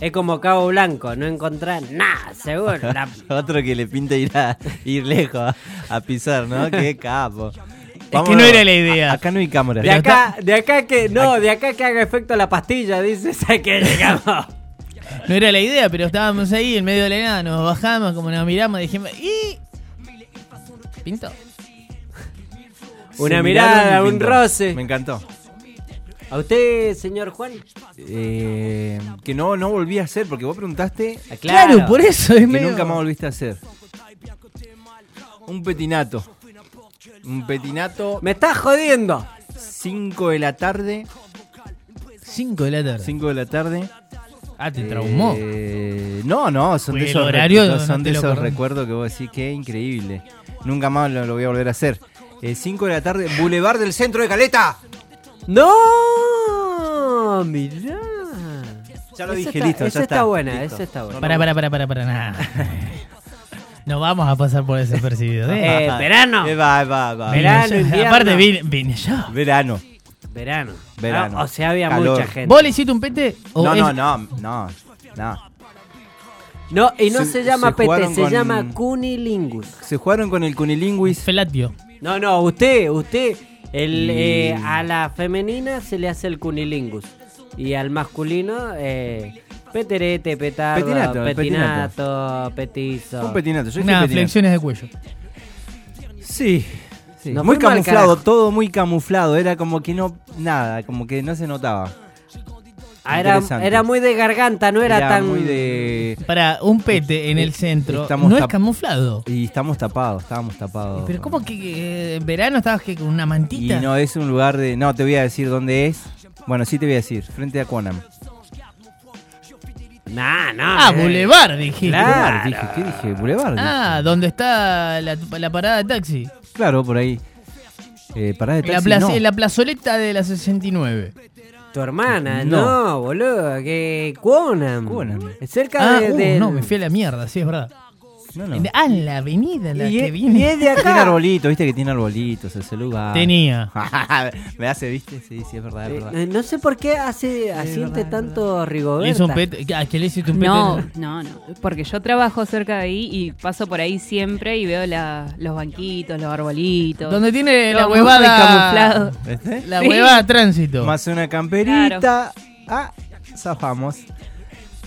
Es como Cabo Blanco, no encontrar nada, seguro. [LAUGHS] La- Otro que le pinta ir, a, ir lejos a, a pisar, ¿no? Qué capo. Es que no era la idea. a- acá no hay cámaras. De acá, de acá que, no, de acá que haga efecto la pastilla, dices, [LAUGHS] a que llegamos. No era la idea, pero estábamos ahí en medio de la nada, nos bajamos, como nos miramos, dijimos, y... Pinto. Una Se mirada, un pintó. roce. Me encantó. ¿A usted, señor Juan? Eh, que no, no volví a hacer, porque vos preguntaste Ah, Claro, por eso es que medio- nunca más volviste a hacer. Un petinato. Un petinato, Me estás jodiendo. 5 de la tarde. 5 de la tarde. 5 de la tarde. Ah, te traumó. Eh, no, no, son de esos, horario recuerdos, no son de esos recuerdos que vos decís que increíble. Nunca más lo, lo voy a volver a hacer. 5 de la tarde, Boulevard del Centro de Caleta. No, mirá. Ya lo Esa dije, está- listo. Esa ya está, está, buena, listo. esa está buena. Para, para, para, para, para, nada. [LAUGHS] No vamos a pasar por ese percibido. [LAUGHS] ¿eh? Eh, verano. Eh, va, va, va. Vine verano, yo-. Aparte vine, vine yo. Verano. Verano. Verano. Ah, o sea, había Calor. mucha gente. ¿Vos le hiciste un pete? o No, es- no, no, no. No. No, y no Se- se, llama se jugaron se con- llama Cunilingus. Se jugaron con el cunilinguis. Felatio. No, no, usted, usted, el, Y- eh, a la femenina se le hace el cunilingus. Y al masculino, eh, peterete, petardo, Petinato, petinato, petizo. Un petinato. Yo Nada, petinato. flexiones de cuello. Sí. sí. Muy camuflado, todo muy camuflado. Era como que no. Nada, como que no se notaba. Ah, era, era muy de garganta, no era, tan... muy de. Para un pete en el centro, Estamos no es camuflado. Y estamos tapados, estábamos tapados. Pero ¿cómo que, que en verano estabas que con una Y mantita? no es un lugar de. No, te voy a decir dónde es. Bueno, sí te voy a decir. Frente a Quanam. Nah, no. ah, eh. Boulevard, dijiste. Claro. Dije, ¿Qué dije? Boulevard. Ah, ¿dónde está la, la parada de taxi? Claro, por ahí. Eh, parada de En la, taxi, plaza- no. la plazoleta de la 69. Tu hermana, no, No. boludo, que Quonam. Quonam. Cerca Ah, de, uh, del- no, me fui a la mierda, sí, es verdad. No, no. En- Ah, en la avenida la Y, que es- viene. y es de Tiene acá. arbolitos, viste que tiene arbolitos ese lugar. Tenía. [LAUGHS] Me hace, viste, sí, sí, es verdad, es verdad. Eh, no sé por qué hace asiente tanto Rigoberta. ¿Y es un pete? ¿A qué le hiciste un pete? No, no, no. Porque yo trabajo cerca de ahí y paso por ahí siempre y veo la- los banquitos, los arbolitos. Donde tiene la Todo muy huevada. camuflado. ¿Viste? La Sí. huevada tránsito. Más una camperita. Ah, zafamos.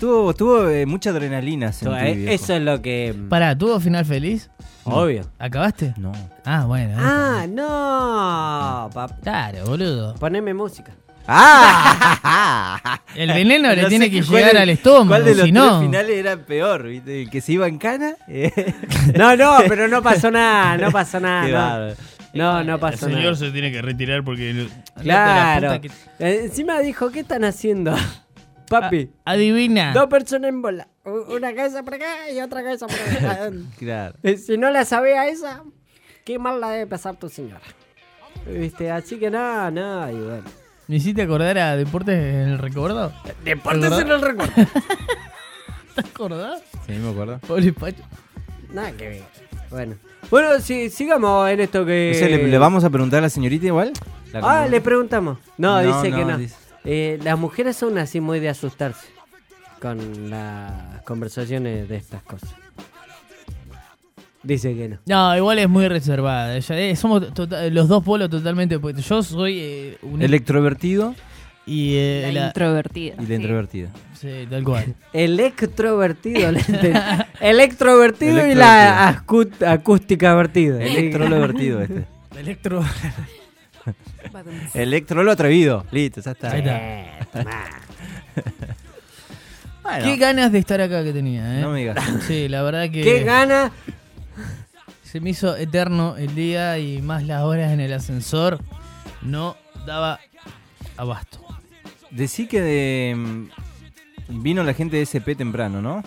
Tuvo, tuvo eh, mucha adrenalina. sentí, Eh, viejo. Eso es lo que. Pará, ¿tuvo final feliz? Obvio. ¿Acabaste? No. Ah, bueno. Ah, no. pap- Claro, boludo. Poneme música. ¡Ah! [LAUGHS] El veneno le No tiene sé que cuál llegar es- al estómago, ¿Cuál de los si no- tres finales era peor? ¿viste? ¿El que se iba en cana? Eh, [LAUGHS] No, no, pero no pasó nada, no pasó Qué nada. bárbaro. No, no, no pasó nada. se tiene que retirar porque. Claro. Eh, Encima dijo, ¿qué están haciendo? Papi, Adivina. dos personas en bola. Una cabeza por acá y otra cabeza por acá. [LAUGHS] Claro. Eh, si no la sabía esa, qué mal la debe pasar tu señora. ¿Viste? Así que nada, nada, y bueno. ¿Me hiciste acordar a Deportes en el recuerdo? Deportes en el recuerdo. [LAUGHS] ¿Te acordás? Sí, me acuerdo. Pobre Pacho. Nada que ver. Bueno. Bueno, sí, sigamos en esto que. Le, le vamos a preguntar a la señorita igual? La Ah, le preguntamos. No, No, dice que no, no. dice- Eh, las mujeres son así muy de asustarse con las conversaciones de estas cosas. Dice que no. No, igual es muy reservada. Ella- eh, somos tota- los dos polos totalmente opuestos. Yo soy eh, un. El extrovertido y eh, La la- introvertida. y la sí. introvertida. Sí, tal cual. [LAUGHS] El extrovertido. [LAUGHS] el extrovertido y la acústica vertida. Electrolo divertido este. [LAUGHS] Electro. Electrolo atrevido. Listo, ya está. Ahí está. Tomá. [LAUGHS] Bueno, Qué ganas de estar acá que tenía, ¿eh? no me digas. Sí, la verdad que. ¿Qué gana? Se me hizo eterno el día y más las horas en el ascensor. No daba abasto. Decí que de, mm, vino la gente de SP temprano, ¿no?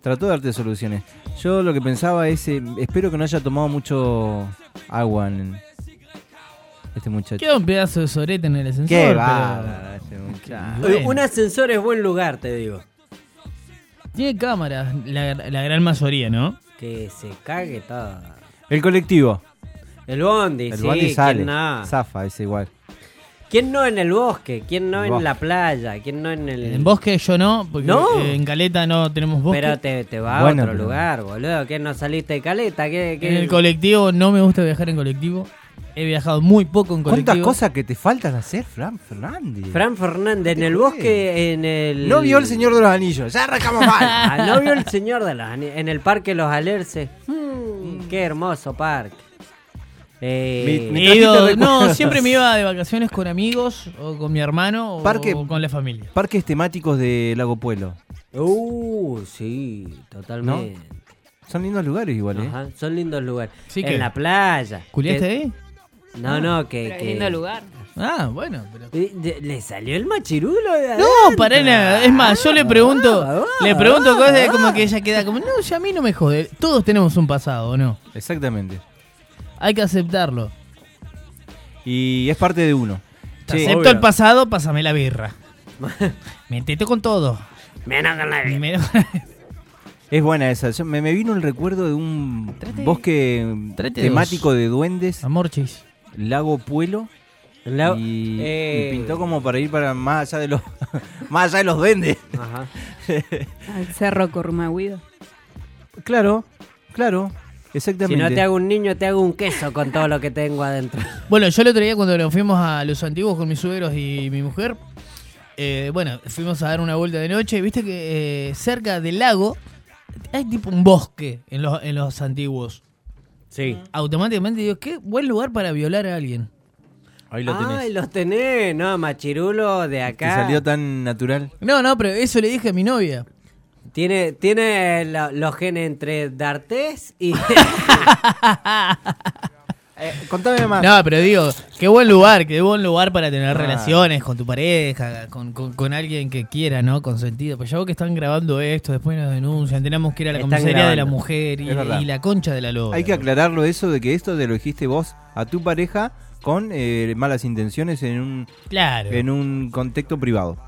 Trató de darte soluciones. Yo lo que pensaba es, eh, espero que no haya tomado mucho agua en este muchacho. Queda un pedazo de sorete en el ascensor. Qué pero- bárbaro este muchacho. Bueno. Un ascensor es buen lugar, te digo. Tiene cámaras, la, la gran mayoría, ¿no? Que se cague todo. El colectivo. El bondi, El sí, bondi sale. Zafa, es igual. ¿Quién no en el bosque? ¿Quién no El en bosque. la playa? ¿Quién no en el...? En bosque yo no, porque ¿No? eh, en Caleta no tenemos bosque. Pero te, te va Bueno, a otro pero- lugar, boludo. ¿Qué no saliste de caleta? ¿Qué, qué- En el colectivo no me gusta viajar en colectivo. He viajado muy poco en colectivo. ¿Cuántas cosas que te faltan hacer, Fran Fernández? Fran Fernández, en el ¿Qué bosque, en el... No vio el Señor de los Anillos. Ya arrancamos mal. [LAUGHS] Ah, no vio el señor de los Ani- En el parque Los Alerces. Mm, qué hermoso parque. Eh, Mi- He ido- no, siempre me iba de vacaciones con amigos o con mi hermano o, Parque- o con la familia. Parques temáticos de Lago Pueblo. Uh, sí, totalmente. Son lindos lugares igual, ¿eh? Ajá, son lindos lugares. Sí en que- la playa. ¿Culiaste ahí? No, no, que... Pero que- lindo lugar. Ah, bueno. Pero... ¿Le salió el machirulo de No, para nada. Es más, yo le pregunto, ah, le ah, pregunto cosas ah. como que ella queda como, no, ya a mí no me jode. Todos tenemos un pasado, ¿o no? Exactamente. Hay que aceptarlo. Y es parte de uno. Te acepto obvio. el pasado, pásame la birra. [LAUGHS] Metete con todo. Menos con la vida. Primero- Es buena esa. Yo- me, me vino el recuerdo de un Trate- bosque trate temático de duendes, Amor chis. Lago Puelo. La- y, eh, y pintó como para ir para más allá de los [LAUGHS] Más allá de los duendes. Ajá. [LAUGHS] Al cerro Corrumahuido. Claro, claro, Si exactamente. no te hago un niño, te hago un queso con todo lo que tengo adentro. [LAUGHS] Bueno, yo el otro día cuando nos fuimos a los antiguos con mis suegros y mi mujer, eh, bueno, fuimos a dar una vuelta de noche. Viste que eh, cerca del lago hay tipo un bosque en los, en los antiguos. Sí. Automáticamente digo, qué buen lugar para violar a alguien. Ahí lo tenés. Ay, los tenés, no, machirulo de Te acá. salió tan natural. No, no, pero eso le dije a mi novia. Tiene, tiene lo- los genes entre D'Artés y. [LAUGHS] [LAUGHS] Eh, contame más. No, pero digo, qué buen lugar, qué buen lugar para tener Ah. relaciones con tu pareja, con, con- con alguien que quiera, ¿no? Consentido. Pues ya vos que están grabando esto, después nos denuncian, tenemos que ir a la Están comisaría de la mujer y, la concha de la loba. Hay que aclararlo eso de que esto te lo dijiste vos a tu pareja con eh, malas intenciones en un, Claro. en un contexto privado.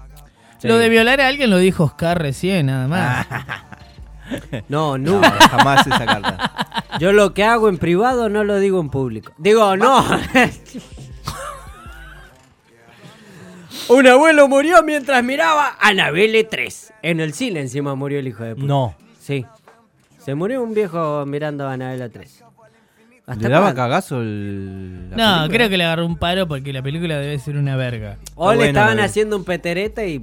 Lo de violar a alguien lo dijo Oscar recién, nada más. No, [LAUGHS] No, nunca. jamás esa carta. Yo lo que hago en privado no lo digo en público. Digo, no. Un abuelo murió mientras miraba Anabelle 3. En el cine encima murió el hijo de puta. No. Sí. Se murió un viejo mirando a Anabelle 3. ¿Le daba cagazo el, la No, película? creo que le agarró un paro porque la película debe ser una verga. O le estaban haciendo un peterete y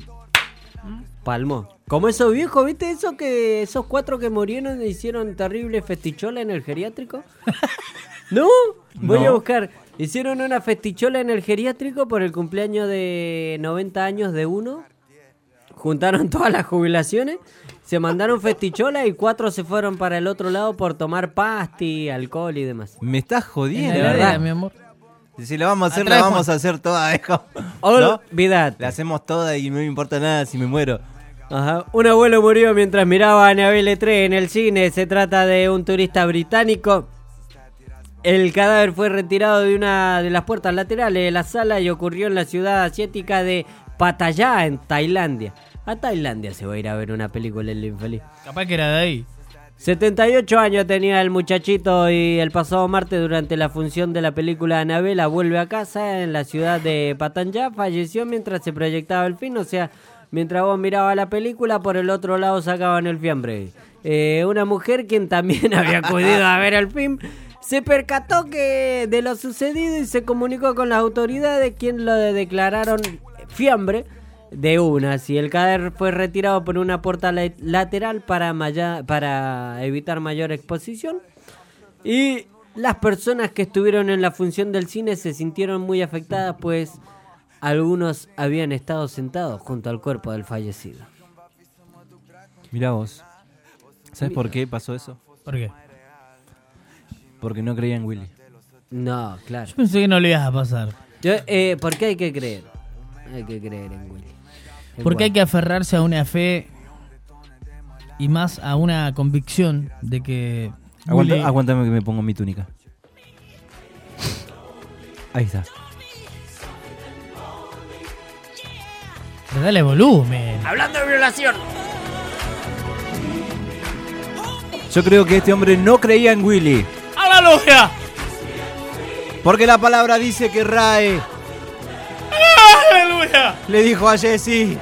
palmó. Como esos viejos, ¿viste eso que esos cuatro que murieron hicieron terrible festichola en el geriátrico? [LAUGHS] ¿No? Voy a buscar. Hicieron una festichola en el geriátrico por el cumpleaños de 90 años de uno. Juntaron todas las jubilaciones, se mandaron festichola y cuatro se fueron para el otro lado por tomar pasti, alcohol y demás. Me estás En jodiendo. la verdad. mi amor. Si la vamos a hacer, Atrás, la vamos a hacer toda, dejo. ¿No? La hacemos toda y no me importa nada si me muero. Ajá. Un abuelo murió mientras miraba a Annabelle 3 en el cine. Se trata de un turista británico. El cadáver fue retirado de una de las puertas laterales de la sala y ocurrió en la ciudad asiática de Pattaya, en Tailandia. A Tailandia se va a ir a ver una película el infeliz. Capaz que era de ahí. 78 años tenía el muchachito y el pasado martes durante la función de la película Anabela vuelve a casa en la ciudad de Patanja. Falleció mientras se proyectaba el fin, o sea, mientras vos mirabas la película, por el otro lado sacaban el fiambre. Eh, una mujer quien también [LAUGHS] había acudido a ver el film se percató que de lo sucedido y se comunicó con las autoridades quien lo declararon fiambre de una. Si el cadáver fue retirado por una puerta la- lateral para, maya- para evitar mayor exposición. Y las personas que estuvieron en la función del cine se sintieron muy afectadas, pues algunos habían estado sentados junto al cuerpo del fallecido. Mirá vos. ¿Sabes por qué pasó eso? ¿Por qué? Porque no creía en Willy. No, claro. Yo pensé que no le ibas a pasar. Yo, eh, ¿Por qué hay que creer? Hay que creer en Willy. En Porque hay que aferrarse a una fe y más a una convicción de que. Aguanta, Willy- Aguantame que me pongo mi túnica. Ahí está. Pero Dale volumen. Hablando de violación. Yo creo que este hombre no creía en Willy. ¡Aleluya! Porque la palabra dice que Rae ¡Aleluya! le dijo a Jesse,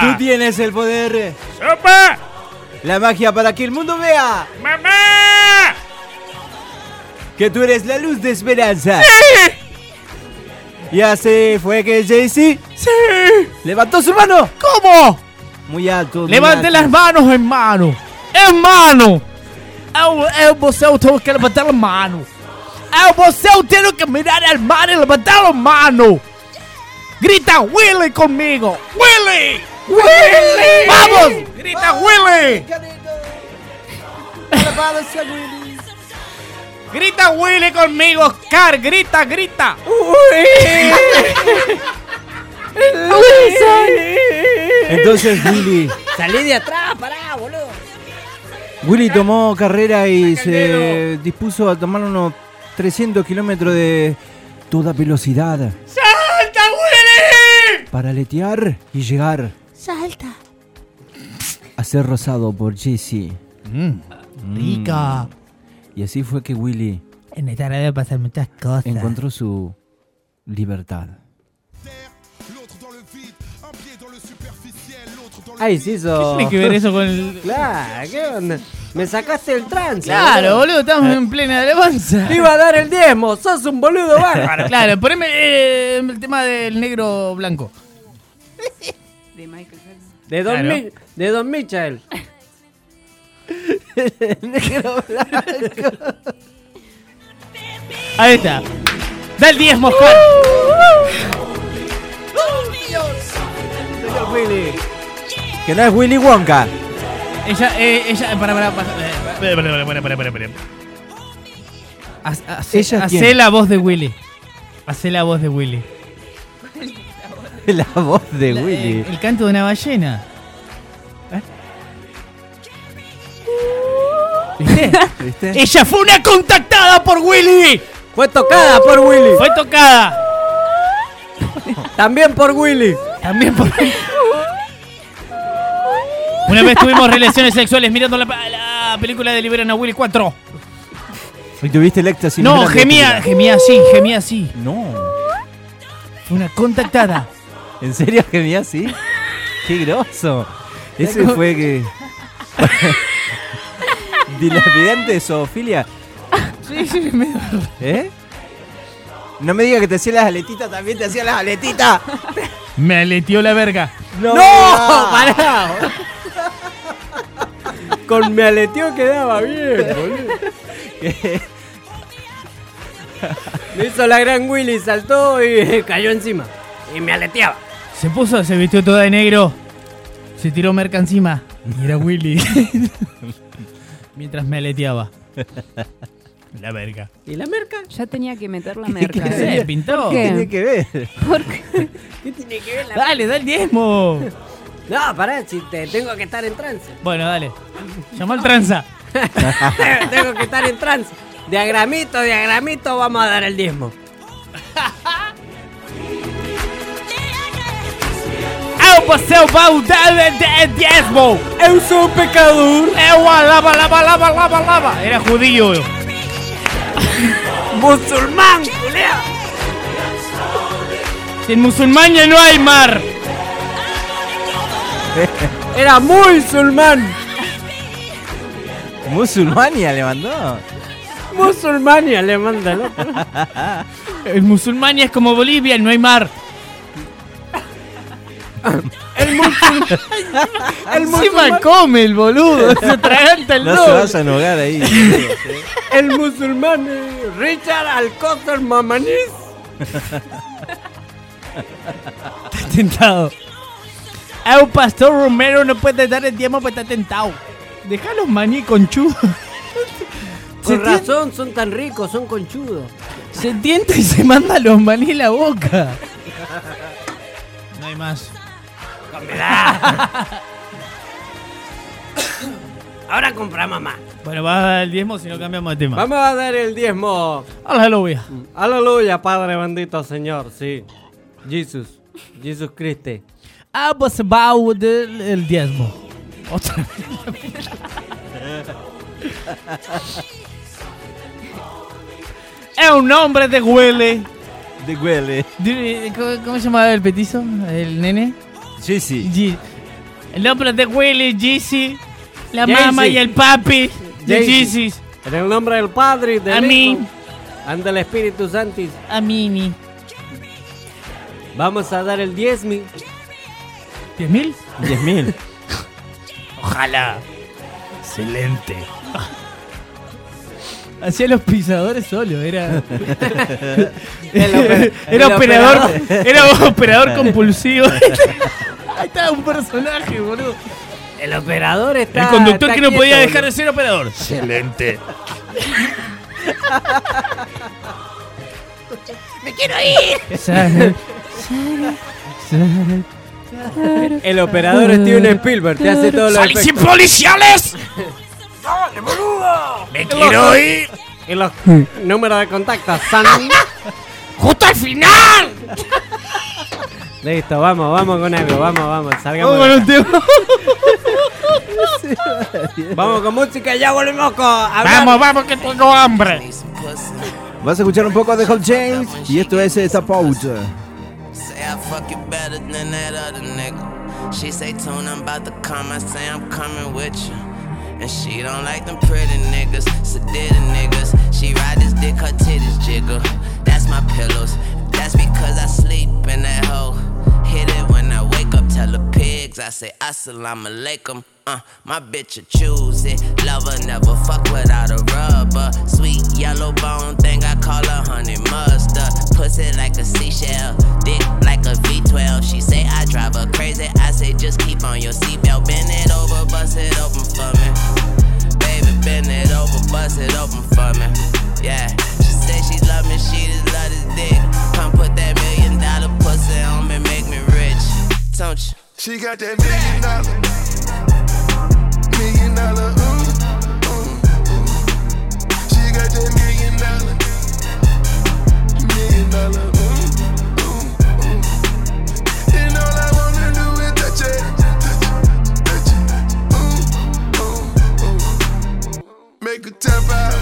tú tienes el poder, ¡Sopa! la magia para que el mundo vea ¡Mamá! que tú eres la luz de esperanza. Y así fue que Jesse levantó su mano ¿Cómo? muy alto. muy Levante alto. las manos, hermano. ¡Hermano! Eu, eu, você tenho que levantar a mano. Eu, você tenho que mirar al mar y levantar la mano. Grita Willy conmigo. Willy. Willy. Vamos. Grita Willy. Grita Willy conmigo, Oscar. Grita, grita. Entonces Willy, Salí de atrás, pará, boludo. Willy tomó carrera y se dispuso a tomar unos 300 kilómetros de toda velocidad ¡Salta, Willy! para letear y llegar Salta. a ser rozado por Jesse. Rica. Y así fue que Willy... En esta radio pasan muchas cosas. Encontró su libertad. Ay, sí, eso. ¿Qué tiene que ver eso con el.? [LAUGHS] Claro, ¿qué onda? Me sacaste el trance. Claro, boludo, estamos ah. en plena alabanza. Te iba a dar el diezmo, sos un boludo bárbaro. claro, poneme eh, el tema del negro blanco. De Michael Jackson. De Don, claro. De Don Mitchell. [LAUGHS] Negro blanco. Ahí está. Da el 10, Moscán. Señor Willy. Que no es Willy Wonka. Ella, eh, ella, para, para, para, para, Hacé la voz de Willy. Hacé la voz de Willy. [LAUGHS] La voz de Willy. Eh, el canto de una ballena. ¿Viste? [LAUGHS] ¿Viste? ¡Ella fue una contactada por Willy! Fue tocada por Willy. Fue tocada. También por Willy. También por. Una vez tuvimos relaciones sexuales mirando la, la película de Liberan a Willy 4. ¿Y tuviste el éxtasis? No, gemía, gemía así, gemía así. No. Fue una contactada. ¿En serio gemía así? Qué groso. Ese fue que. [LAUGHS] Dilapidante de zoofilia. Sí, sí, me... ¿Eh? No me diga que te hacía las aletitas, también te hacía las aletitas. me aletió la verga. No, pará. Con me aleteo quedaba bien, boludo. Me hizo la gran Willy, saltó y [LAUGHS] cayó encima. Y me aleteaba. Se puso, se vistió toda de negro. Se tiró merca encima. Y era Willy. [LAUGHS] Mientras me aleteaba. [LAUGHS] La verga. ¿Y la merca? Ya tenía que meter la merca. ¿Qué se pintó? ¿Por qué? Tiene que ver. ¿Por qué? [LAUGHS] ¿Qué tiene que ver la Dale, da el diezmo. No, pará, si te tengo que estar en trance. Bueno, dale. Llamó al tranza. [LAUGHS] tengo que estar en trance. Diagramito, diagramito, vamos a dar el diezmo. Eu passei o balde de diezmo. Eu sou um pecador. Eu lava, lava, lava, lava, lava. Era judío. [LAUGHS] Musulmán, culea. Sin musulmán no hay mar. [LAUGHS] Era musulmán. Musulmania le mandó. Musulmania le manda el otro. [LAUGHS] El musulmán es como Bolivia, no hay mar. El musulmán. [LAUGHS] El Encima musulmán. come el boludo. [LAUGHS] Se traganta el No se vayan a ahogar ahí. [LAUGHS] El musulmán. eh, Richard Alcózar Mamanís. Está tentado. El pastor Romero no puede dar el diezmo porque está tentado. Deja los maní conchudos. Se, Con razón, son tan ricos, son conchudos. se tienta y se manda los maní en la boca. No hay más. Ahora compra mamá. Bueno, va a dar el diezmo si no cambiamos de tema. Vamos a dar el diezmo. Aleluya. Aleluya, Padre bendito Señor, sí. Jesús, Jesús Cristo. Ah, pues va a dar el diezmo. Otra vez. Es un nombre de huele. De huele. ¿Cómo, se llamaba el petizo? ¿El nene? G- El nombre de Willy, Jeezy, la Jay-Z. mamá y el papi de Jay-Z. En el nombre del Padre, y del A mí. Hijo, y del Espíritu Santo. A Mini. Vamos a dar el diezmo. ¿10 mil? 10 mil. [LAUGHS] Ojalá. Excelente. Hacía los pisadores solo, era. [LAUGHS] Oper- era el operador. Era operador [LAUGHS] compulsivo. [LAUGHS] Ahí estaba un personaje, boludo. El operador está. El conductor está que no quieto, podía boludo. dejar de ser operador. Excelente. ¡Me quiero ir! El operador Steven Spielberg te hace todo lo ¡Policías policiales! ¡Me quiero ir! Y los números de contacto son. [LAUGHS] ¡Justo al final! Listo, vamos, vamos con algo, vamos, vamos, salgamos. Vamos con un. [LAUGHS] Vamos con música, ya volvemos con. Vamos, vamos, que tengo hambre. Vas a escuchar un poco de Hot James y esto es esta pauta. Say I fuck you better than that other nigga. She say, Tune, I'm about to come. I say, I'm coming with you. And she don't like them pretty niggas, sedated niggas. She ride this dick, her titties jiggle. That's my pillows. That's because I sleep in that hole. Hit it when I wake up, tell the pigs. I say, Assalamu alaikum. Uh, my bitch will choose it. Lover never fuck without a rubber. Sweet yellow bone thing, I call her honey mustard. Pussy like a seashell, dick like a V12. She say I drive her crazy. I say just keep on your seatbelt. Bend it over, bust it open for me. Baby, bend it over, bust it open for me. Yeah, she say she love me, she just love this dick. Come put that million dollar pussy on me. Don't you? She got that million dollar, million dollar, ooh, ooh, ooh. She got that million dollar, million dollar, ooh, ooh, ooh. And all I wanna do is touch it, touch it, touch it, ooh, ooh, ooh. Make her tap out,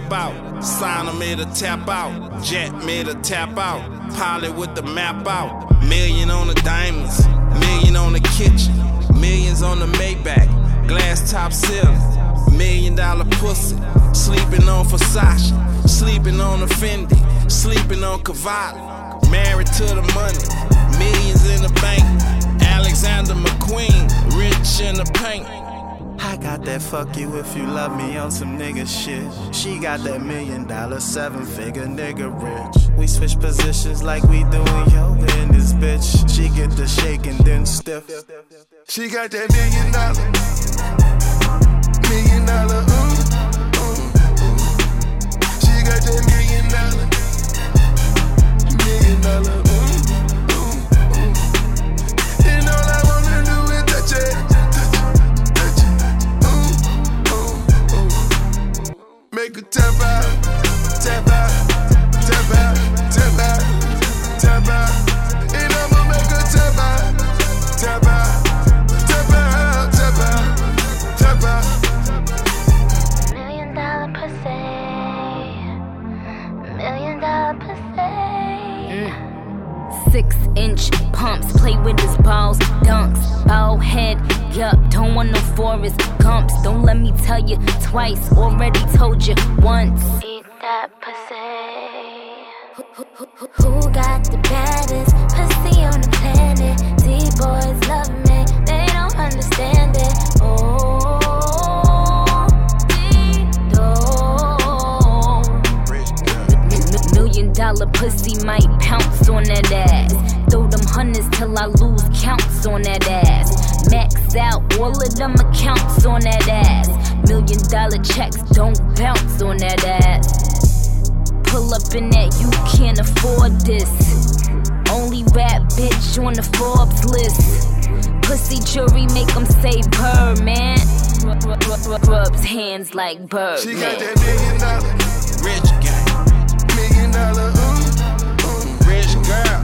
tap out. Signer made a tap out. Jet made a tap out. Pilot with the map out. Million on the diamonds. Million on the kitchen. Millions on the Maybach. Glass top ceiling. Million dollar pussy. Sleeping on Versace. Sleeping on a Fendi. Sleeping on Cavalli. Married to the money. Millions in the bank. Alexander McQueen. Rich in the paint. I got that fuck you if you love me on some nigga shit. She got that million dollar, seven figure nigga rich. We switch positions like we doing yoga in this bitch. She get the shake and then stiff. She got that million dollar, million dollar, ooh, ooh, ooh. She got that million dollar, million dollar, ooh, Make her tap out, tap out, tap out, tap out, tap out. And I'ma make her tap out, tap out. Tap out, tap out, tap out. Million dollar pussy. Million dollar pussy. Six inch pumps, play with his balls, dunks, ball head, yup, don't want no forest Gumps. Don't let me tell you twice, already told you once. Eat that pussy. Who who, who got the baddest pussy on the planet? These boys love me, they don't understand it. Oh, Million dollar pussy might pounce on that ass. Throw them hundreds till I lose counts on that ass. Max out all of them accounts on that ass. Million dollar checks don't bounce on that ass. Pull up in that, you can't afford this. Only rap bitch on the Forbes list. Pussy jury make them say bird, man. Rub- rub- rub- Rubs hands like bird, She got that million dollar, Rich gang. million dollar, ooh, ooh. Rich girl.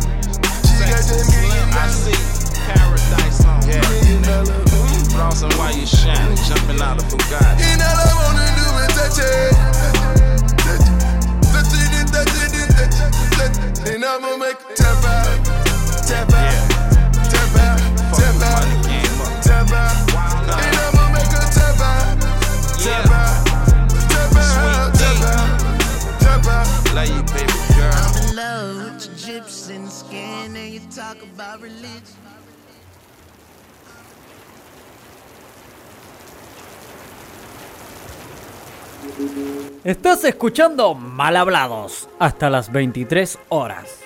She got that million dollar. I see paradise on yeah. Million dollar, ooh. Flossing while you shining, jumping out of Bugatti. And all I wanna do is touch it, touch it, touch it, and touch it, and touch it, touch it. And I'ma make her tap out, tap out, tap out, tap out, Money came up. tap out. Wild And out. I'ma make her tap out, tap Yeah. out, tap out, tap out, tap out. Love you, baby girl. I'm in love with your Egyptian skin and you talk about religion. Estás escuchando Mal Hablados hasta las 23 horas.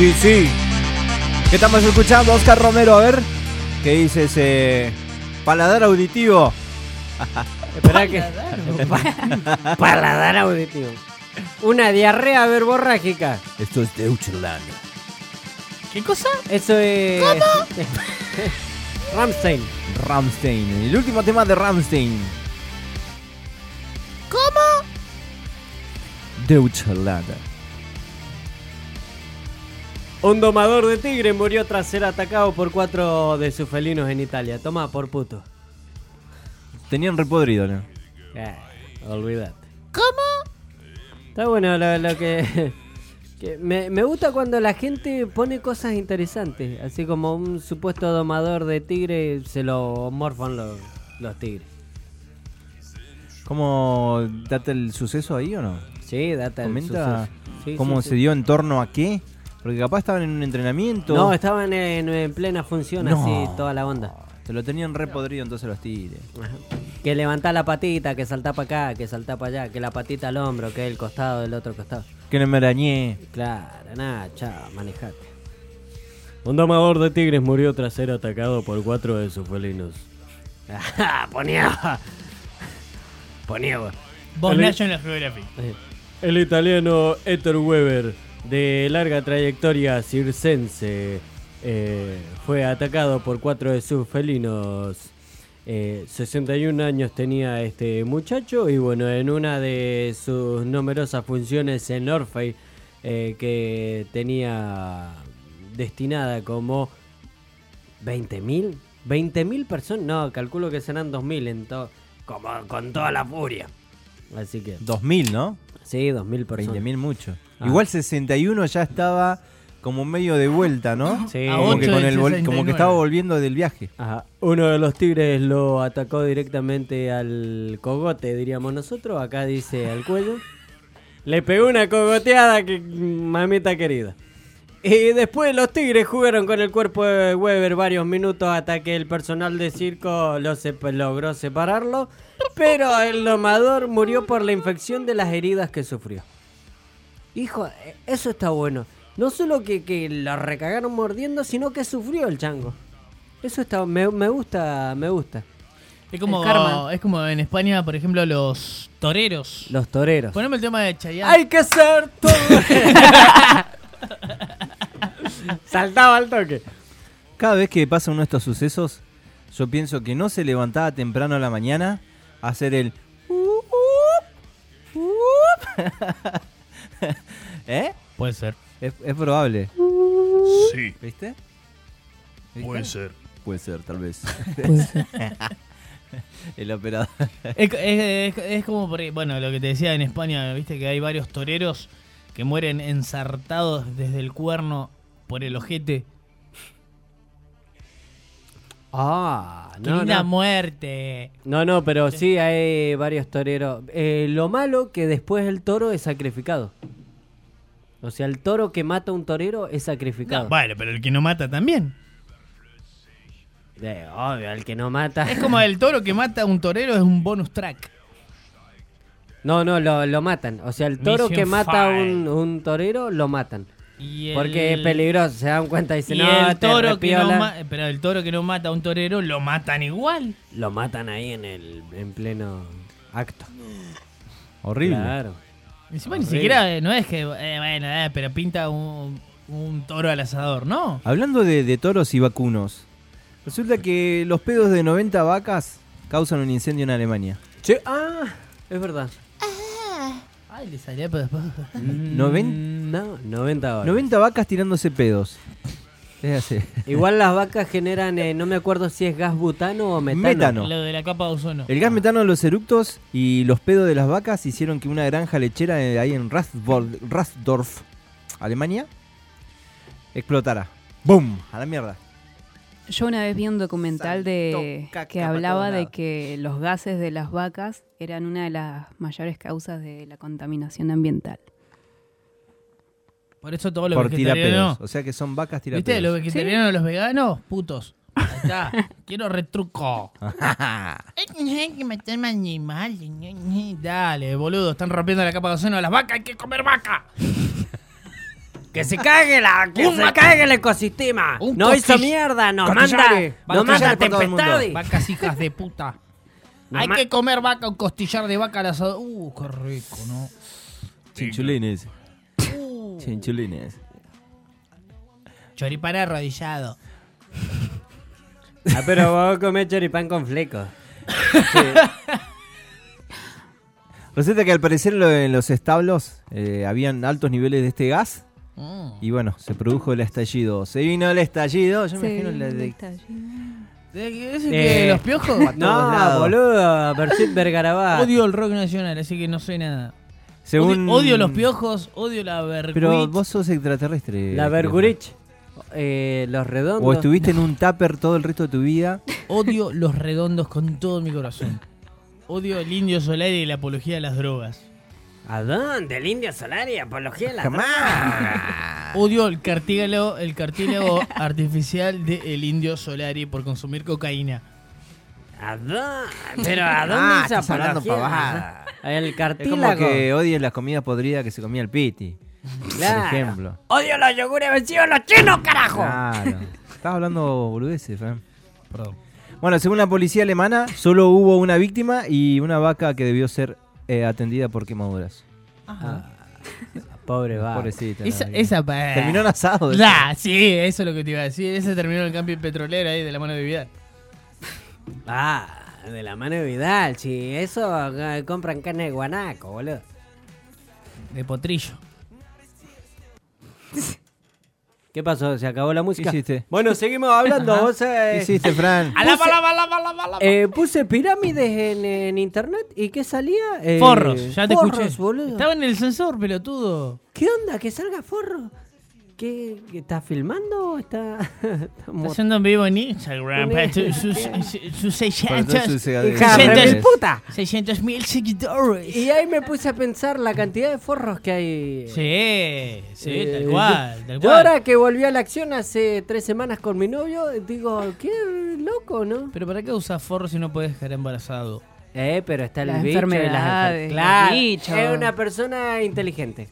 Sí, sí. ¿Qué estamos escuchando, Oscar Romero? A ver, ¿qué dice ese paladar auditivo? [LAUGHS] Espera que. Paladar auditivo. Una diarrea verborrágica. Esto es Deutschland. ¿Qué cosa? Eso es. [LAUGHS] Ramstein. Ramstein, el último tema de Ramstein. ¿Cómo? Deutschland. Un domador de tigre murió tras ser atacado por cuatro de sus felinos en Italia. Toma, por puto. Tenían repodrido, ¿no? Eh, olvídate. ¿Cómo? Está bueno lo, lo que... [LAUGHS] que me, me gusta cuando la gente pone cosas interesantes. Así como un supuesto domador de tigre se lo morfan los, los tigres. ¿Cómo data el suceso ahí o no? Sí, data el Comenta suceso. Sí, cómo sí, se sí. dio en torno a qué. Porque capaz estaban en un entrenamiento. No, estaban en, en plena función No. así, toda la onda. Se lo tenían repodrido entonces los tigres. Que levantá la patita, que saltá para acá, que saltá para allá, que la patita al hombro, que el costado del otro costado. Que no me arañé. Claro, nada, chao, manejate. Un domador de tigres murió tras ser atacado por cuatro de sus felinos. [LAUGHS] Ponía. Ponía. Vos El- National Geographic. El italiano Ettore Weber, de larga trayectoria circense, eh, fue atacado por cuatro de sus felinos. Eh, 61 años tenía este muchacho y bueno, en una de sus numerosas funciones en Orfei, eh, que tenía destinada como 20.000, 20.000 personas, no, calculo que serán 2.000 en todo, como con toda la furia. Así que... 2000, ¿no? Sí, 2000 personas. 20.000 mucho. Ah. Igual 61 ya estaba como medio de vuelta, ¿no? [LAUGHS] Sí. Como que, con el como que 69. estaba volviendo del viaje. Ajá. Uno de los tigres lo atacó directamente al cogote, diríamos nosotros. Acá dice al cuello. Le pegó una cogoteada que mamita querida. Y después los tigres jugaron con el cuerpo de Weber varios minutos hasta que el personal de circo lo sep- logró separarlo. Pero el domador murió por la infección de las heridas que sufrió. Hijo, eso está bueno. No solo que, que lo recagaron mordiendo, sino que sufrió el chango. Eso está, me, me gusta, me gusta. Es como, es como en España, por ejemplo, los toreros. Los toreros. Poneme el tema de Chayanne. Hay que ser todo. [LAUGHS] [LAUGHS] Saltaba al toque. Cada vez que pasa uno de estos sucesos, yo pienso que no se levantaba temprano a la mañana a hacer el... [LAUGHS] ¿Eh? Puede ser. Es, es probable. Sí. ¿Viste? Puede ser. Puede ser, tal vez. Puede ser. [LAUGHS] El operador. Es, es- es- es como, por ahí- bueno, lo que te decía en España, viste que hay varios toreros que mueren ensartados desde el cuerno por el ojete. Ah, ¡Qué no, linda no. muerte! No, no, pero sí hay varios toreros. Eh, lo malo que después el toro es sacrificado. O sea, el toro que mata a un torero es sacrificado. No, bueno, pero el que no mata también. Eh, obvio, el que no mata. Es como el toro que mata a un torero es un bonus track. No, no, lo, lo matan. O sea, el toro Mission que mata a un torero, lo matan. Y Porque es el- peligroso, se dan cuenta y dicen, Y no, el te toro que no repiola". ma- pero el toro que no mata a un torero lo matan igual. Lo matan ahí en el en pleno acto. Horrible. Claro. Encima ni siquiera eh, no es que, eh, bueno, eh, pero pinta un, un toro al asador, ¿no? Hablando de, de toros y vacunos, resulta que los pedos de 90 vacas causan un incendio en Alemania. Che, ah, es verdad. Ay, le salía pero después. Noven- No, 90 horas. 90 vacas tirándose pedos. Es así. Igual las vacas generan, eh, no me acuerdo si es gas butano o metano. Metano. Lo de la capa de ozono. El gas metano de los eructos y los pedos de las vacas hicieron que una granja lechera eh, ahí en Rastdorf, Alemania, explotara. ¡Bum! A la mierda. Yo una vez vi un documental de que hablaba de que los gases de las vacas eran una de las mayores causas de la contaminación ambiental. Por eso todos los Por vegetarianos. O sea que son vacas ¿Viste? tirapedos. Los vegetarianos y los veganos, putos. Ahí está. [LAUGHS] Quiero retruco. Hay que animales. Dale, boludo. Están rompiendo la capa de ozono de las vacas. Hay que comer vaca. Que se cague la, [LAUGHS] que Un se cague el ecosistema. Un no hizo mierda, nos costillares. manda, nos manda tempestades. Vacas hijas de puta. Hay que comer vaca, un costillar de vaca al asado. Uh, qué rico, ¿no? Chinchulines. Chinchulines. Choripán arrodillado. [LAUGHS] Ah, pero vos comés choripán con flecos. Resulta que al parecer en los establos eh, habían altos niveles de este gas. Mm. Y bueno, se produjo el estallido. Se vino el estallido. Yo me imagino la el de. estallido. ¿De- ¿Ese que Eh, los piojos? [LAUGHS] No, boludo, Vergarabat. Odio el rock nacional, así que no sé nada. Según- Odio, odio los piojos, odio la vergüenza. Pero vos sos extraterrestre. La creo. Bergurich. Eh, los redondos. O estuviste en un tupper todo el resto de tu vida. Odio los redondos con todo mi corazón. Odio el indio solar y la apología de las drogas. ¿A dónde? El indio solar y apología de la droga. Odio el cartílago, el cartílago [LAUGHS] artificial del indio Solari por consumir cocaína. ¿A dónde? Pero ¿a dónde Ah, esa estás hablando apología? pavada. El Es cartílago. como que odies las comidas podridas que se comía el Piti. Claro. Por ejemplo. Odio los yogures vencidos los chinos, carajo. Claro. Estás hablando boludeces, Fran. Perdón. Bueno, según la policía alemana, solo hubo una víctima y una vaca que debió ser eh, atendida por quemaduras. Ah, [LAUGHS] pobre va. Pobrecita. Esa, ¿no? esa pa- Terminó en asado. Nah, sí, eso es lo que te iba a decir. Ese terminó en el camping petrolero ahí de la mano de Vidal. [LAUGHS] Ah, de la mano de Vidal, sí. Eso eh, compran carne de guanaco, boludo. De potrillo. [LAUGHS] ¿Qué pasó? ¿Se acabó la música? ¿Qué hiciste? Bueno, seguimos hablando. Vos, eh, ¿Qué hiciste, Fran? [LAUGHS] Alaba, alaba, alaba, alaba, alaba. eh, puse pirámides en, en internet y ¿qué salía? Eh, Forros, ya te forros, escuché. boludo. Estaba en el sensor, pelotudo. ¿Qué onda? ¿Que salga forro? ¿Qué, está filmando o está, está Está haciendo en vivo en Instagram. Sus, sus, sus Para todos 600 sus Hija de 600 remil puta. 600 mil seguidores. Y ahí me puse a pensar la cantidad de forros que hay. Sí, sí, Eh, tal cual, tal cual. ahora que volví a la acción hace tres semanas con mi novio, digo, qué loco, ¿no? Pero ¿para qué usas forro si no puedes dejar embarazado? Eh, pero está el Las bicho y las enfermedades, enfer- los Claro, es una persona inteligente.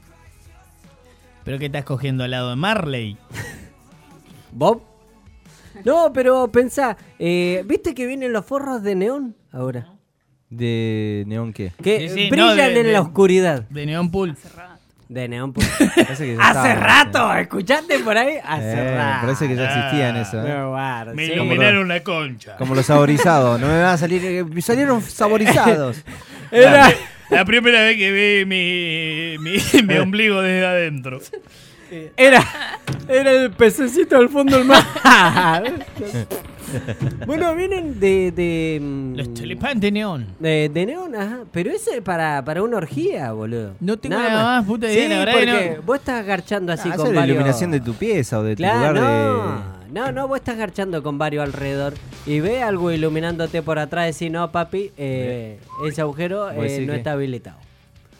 ¿Pero qué estás cogiendo al lado de Marley? ¿Bob? No, pero pensá, eh, ¿viste que vienen los forros de neón ahora? ¿De neón qué? Que Sí, sí, brillan no, de- en de- la oscuridad. De Neon Pool. De neón. pues. [LAUGHS] Parece que ya Hace estaba, rato, ¿escuchaste por ahí? Hace Eh, rato. parece que ya existían eso, ¿eh? Me sí. iluminaron la concha. Como los saborizados. No [LAUGHS] me van a salir. eh, salieron saborizados. Era- La primera vez que vi mi, mi, mi ombligo desde adentro. Era, era el pececito del fondo del mar. [LAUGHS] bueno, vienen de. de mm, Los tulipanes de neón. De, de neón, ajá. Pero ese es para, para una orgía, boludo. No tengo nada más puta idea, Sí, la verdad que porque no. vos estás garchando así Ah, con la iluminación de tu pieza o de tu Claro, lugar no. No, no, vos estás garchando con varios alrededor y ve algo iluminándote por atrás y decís, no, papi, eh, ese agujero eh, no que- está habilitado.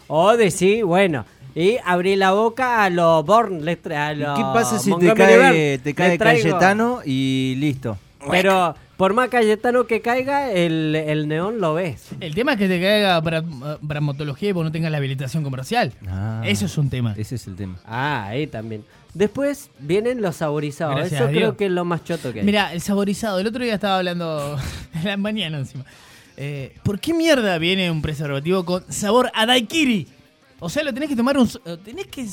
O decís, bueno, y abrí la boca a los Born, les a ¿Y los ¿Qué pasa si te cae, Burn, te cae Cayetano y listo? Pero por más Cayetano que caiga, el, el neón lo ves. El tema es que te caiga para bramatología y vos no tengas la habilitación comercial. Ah, Eso es un tema. Ese es el tema. Ah, ahí también. Después vienen los saborizados. Gracias Eso a creo que es lo más choto que hay. Mira, el saborizado. El otro día estaba hablando [LAUGHS] en la mañana encima. Eh, ¿Por qué mierda viene un preservativo con sabor a daiquiri? O sea, lo tenés que tomar un... Tenés que...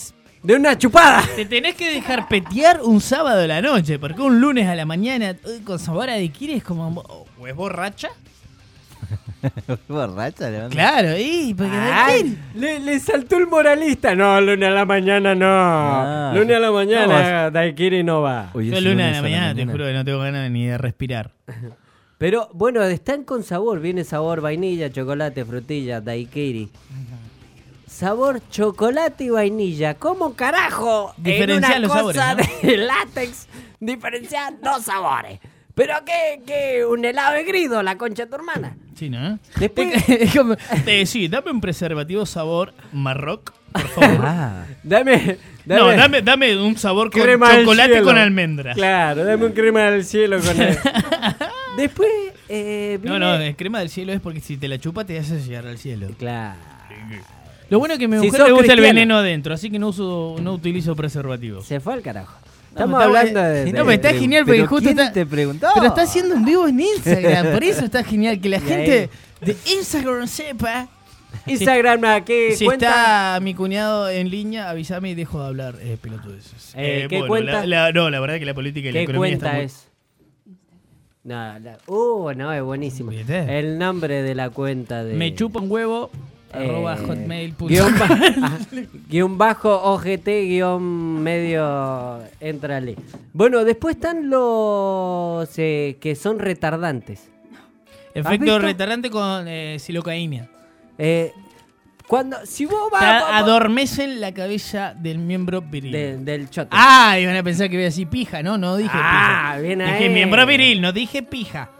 De una chupada. Te tenés que dejar petear un sábado de la noche. Porque un lunes a la mañana eh, con sabor a daiquiri es como... ¿O es borracha? [LAUGHS] borracha? Claro, y porque Ay, le, le saltó el moralista. No, lunes a la mañana no. Ah, lunes a la mañana, no, Daiquiri no va. Hoy Yo lunes a lunes la a la mañana te juro que no tengo ganas ni de respirar. [LAUGHS] Pero bueno, están con sabor. Viene sabor vainilla, chocolate, frutilla, daiquiri. Sabor chocolate y vainilla. ¿Cómo carajo? Diferenciar en los una cosa sabores, de [LAUGHS] látex diferenciar dos sabores. Pero qué, qué, un helado de grido, la concha de tu hermana. Sí, ¿no? Después- sí, dame un preservativo sabor marroc, por favor. Ah, Dame, dame, no, dame, dame un sabor con crema chocolate con almendras. Claro, dame un crema del cielo con él. [LAUGHS] Después, eh, No, viene- no, el crema del cielo es porque si te la chupa te hace llegar al cielo. Claro. Lo bueno es que a mi Si mujer sos le gusta el veneno adentro, así que no uso, no utilizo preservativos. Se fue al carajo. Estamos hablando de... No, pero está genial porque ¿Pero justo quién está, te preguntó? pero está haciendo un vivo en Instagram, por eso está genial que la gente de Instagram sepa. [LAUGHS] Instagram, ¿a qué Si cuenta? está mi cuñado en línea, avísame y dejo de hablar eh, pelotudeces. Eh, ¿qué bueno, cuenta? la- la- no, la verdad que la política y la ¿Qué economía cuenta está muy... es? No, la- uh, no, es buenísimo. El nombre de la cuenta de... Me chupa un huevo, arroba Eh, hotmail.com. guion, ba- ah, [LAUGHS] guion bajo OGT guion medio entrale. Bueno, después están los eh, que son retardantes. ¿Has Efecto retardante con eh, silocaína. Eh, cuando, si vos vas va- va- adormecen la cabeza del miembro viril. de- del choto. Ah, iban a pensar que iba a decir pija, ¿no? No dije Ah, pija. bien dije ahí. miembro viril, no dije pija.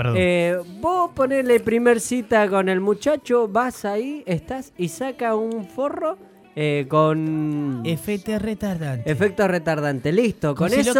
Perdón. Eh, vos ponele primer cita con el muchacho, vas ahí, estás y saca un forro eh, con Efecto retardante. efecto retardante. Listo, con, Con eso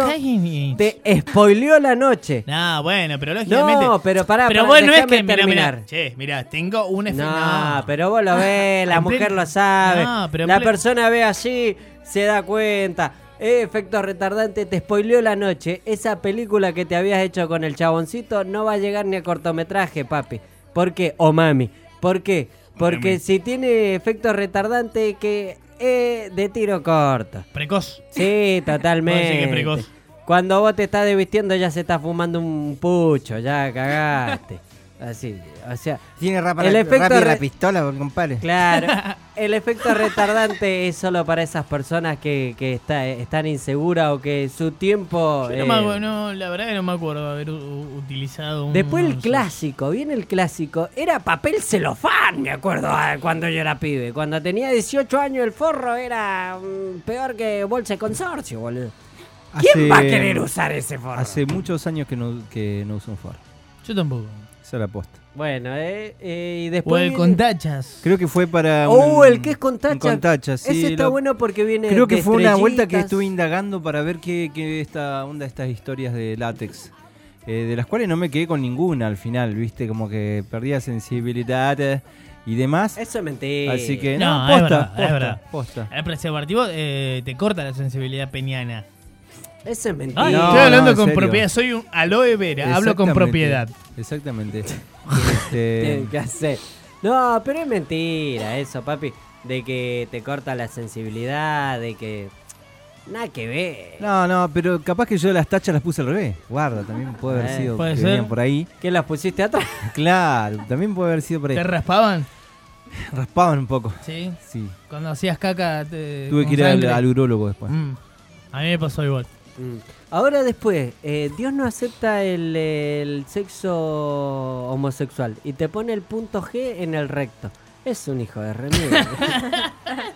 te spoileó la noche. No, [LAUGHS] bueno, pero lógicamente. No, pero pará, Pero pará, vos no es que. Mirá, terminar. mirá, che, mirá, tengo un efecto. No, [LAUGHS] pero vos lo ves, la En mujer lo sabe. No, pero la persona ve así, se da cuenta. Eh, efecto retardante, te spoileó la noche. Esa película que te habías hecho con el chaboncito no va a llegar ni a cortometraje, papi. ¿Por qué? O mami. ¿Por qué? Porque Mami. si tiene efecto retardante que es de tiro corto. Precoz. Sí, [LAUGHS] totalmente. Precoz. Cuando vos te estás desvistiendo ya se está fumando un pucho, ya cagaste. Así, o sea, Tiene rapa el efecto rápido re- la pistola, compadre. Claro, [LAUGHS] el efecto retardante es solo para esas personas que, que está- están inseguras o que su tiempo... Yo eh, no me acuerdo, no, la verdad que no me acuerdo haber utilizado un. Después el no sé. clásico, viene el clásico, era papel celofán, me acuerdo ah, cuando yo era pibe. Cuando tenía 18 años el forro era mm, peor que bolsa de consorcio, boludo. ¿Quién va a querer usar ese forro? Hace muchos años que no, que no uso un forro. Yo tampoco. Esa es la posta. Bueno, eh, eh, y O después... el viene- con tachas. Creo que fue para. Oh, un- el que es con tacha. un con tacha, sí, Ese está lo- bueno porque viene Creo que de fue una vuelta que estuve indagando para ver qué, qué esta onda estas historias de látex. eh, de las cuales no me quedé con ninguna al final, viste, como que perdía sensibilidad eh, y demás. Eso es mentira. Así que No, no, es posta, verdad, posta, es verdad. posta. El preservativo eh, te corta la sensibilidad peñana. Eso es mentira. Ay, No, estoy hablando no, con serio. propiedad. Soy un aloe vera. Hablo con propiedad. Exactamente. Tienen [LAUGHS] este, que hacer. No, pero es mentira eso, papi. De que te corta la sensibilidad, de que. Nada que ver. no, no, pero capaz que yo las tachas las puse al revés. Guarda, también puede haber Eh, sido puede que ser. venían por ahí. ¿Qué las pusiste atrás? [LAUGHS] Claro, también puede haber sido por ahí. ¿Te raspaban? [LAUGHS] Raspaban un poco. ¿Sí? Sí. Cuando hacías caca. te- Tuve que ir al, al urólogo después. Mm. A mí me pasó igual. Mm. Ahora después, eh, Dios no acepta el, el sexo homosexual y te pone el punto G en el recto. Es un hijo de remil. [LAUGHS]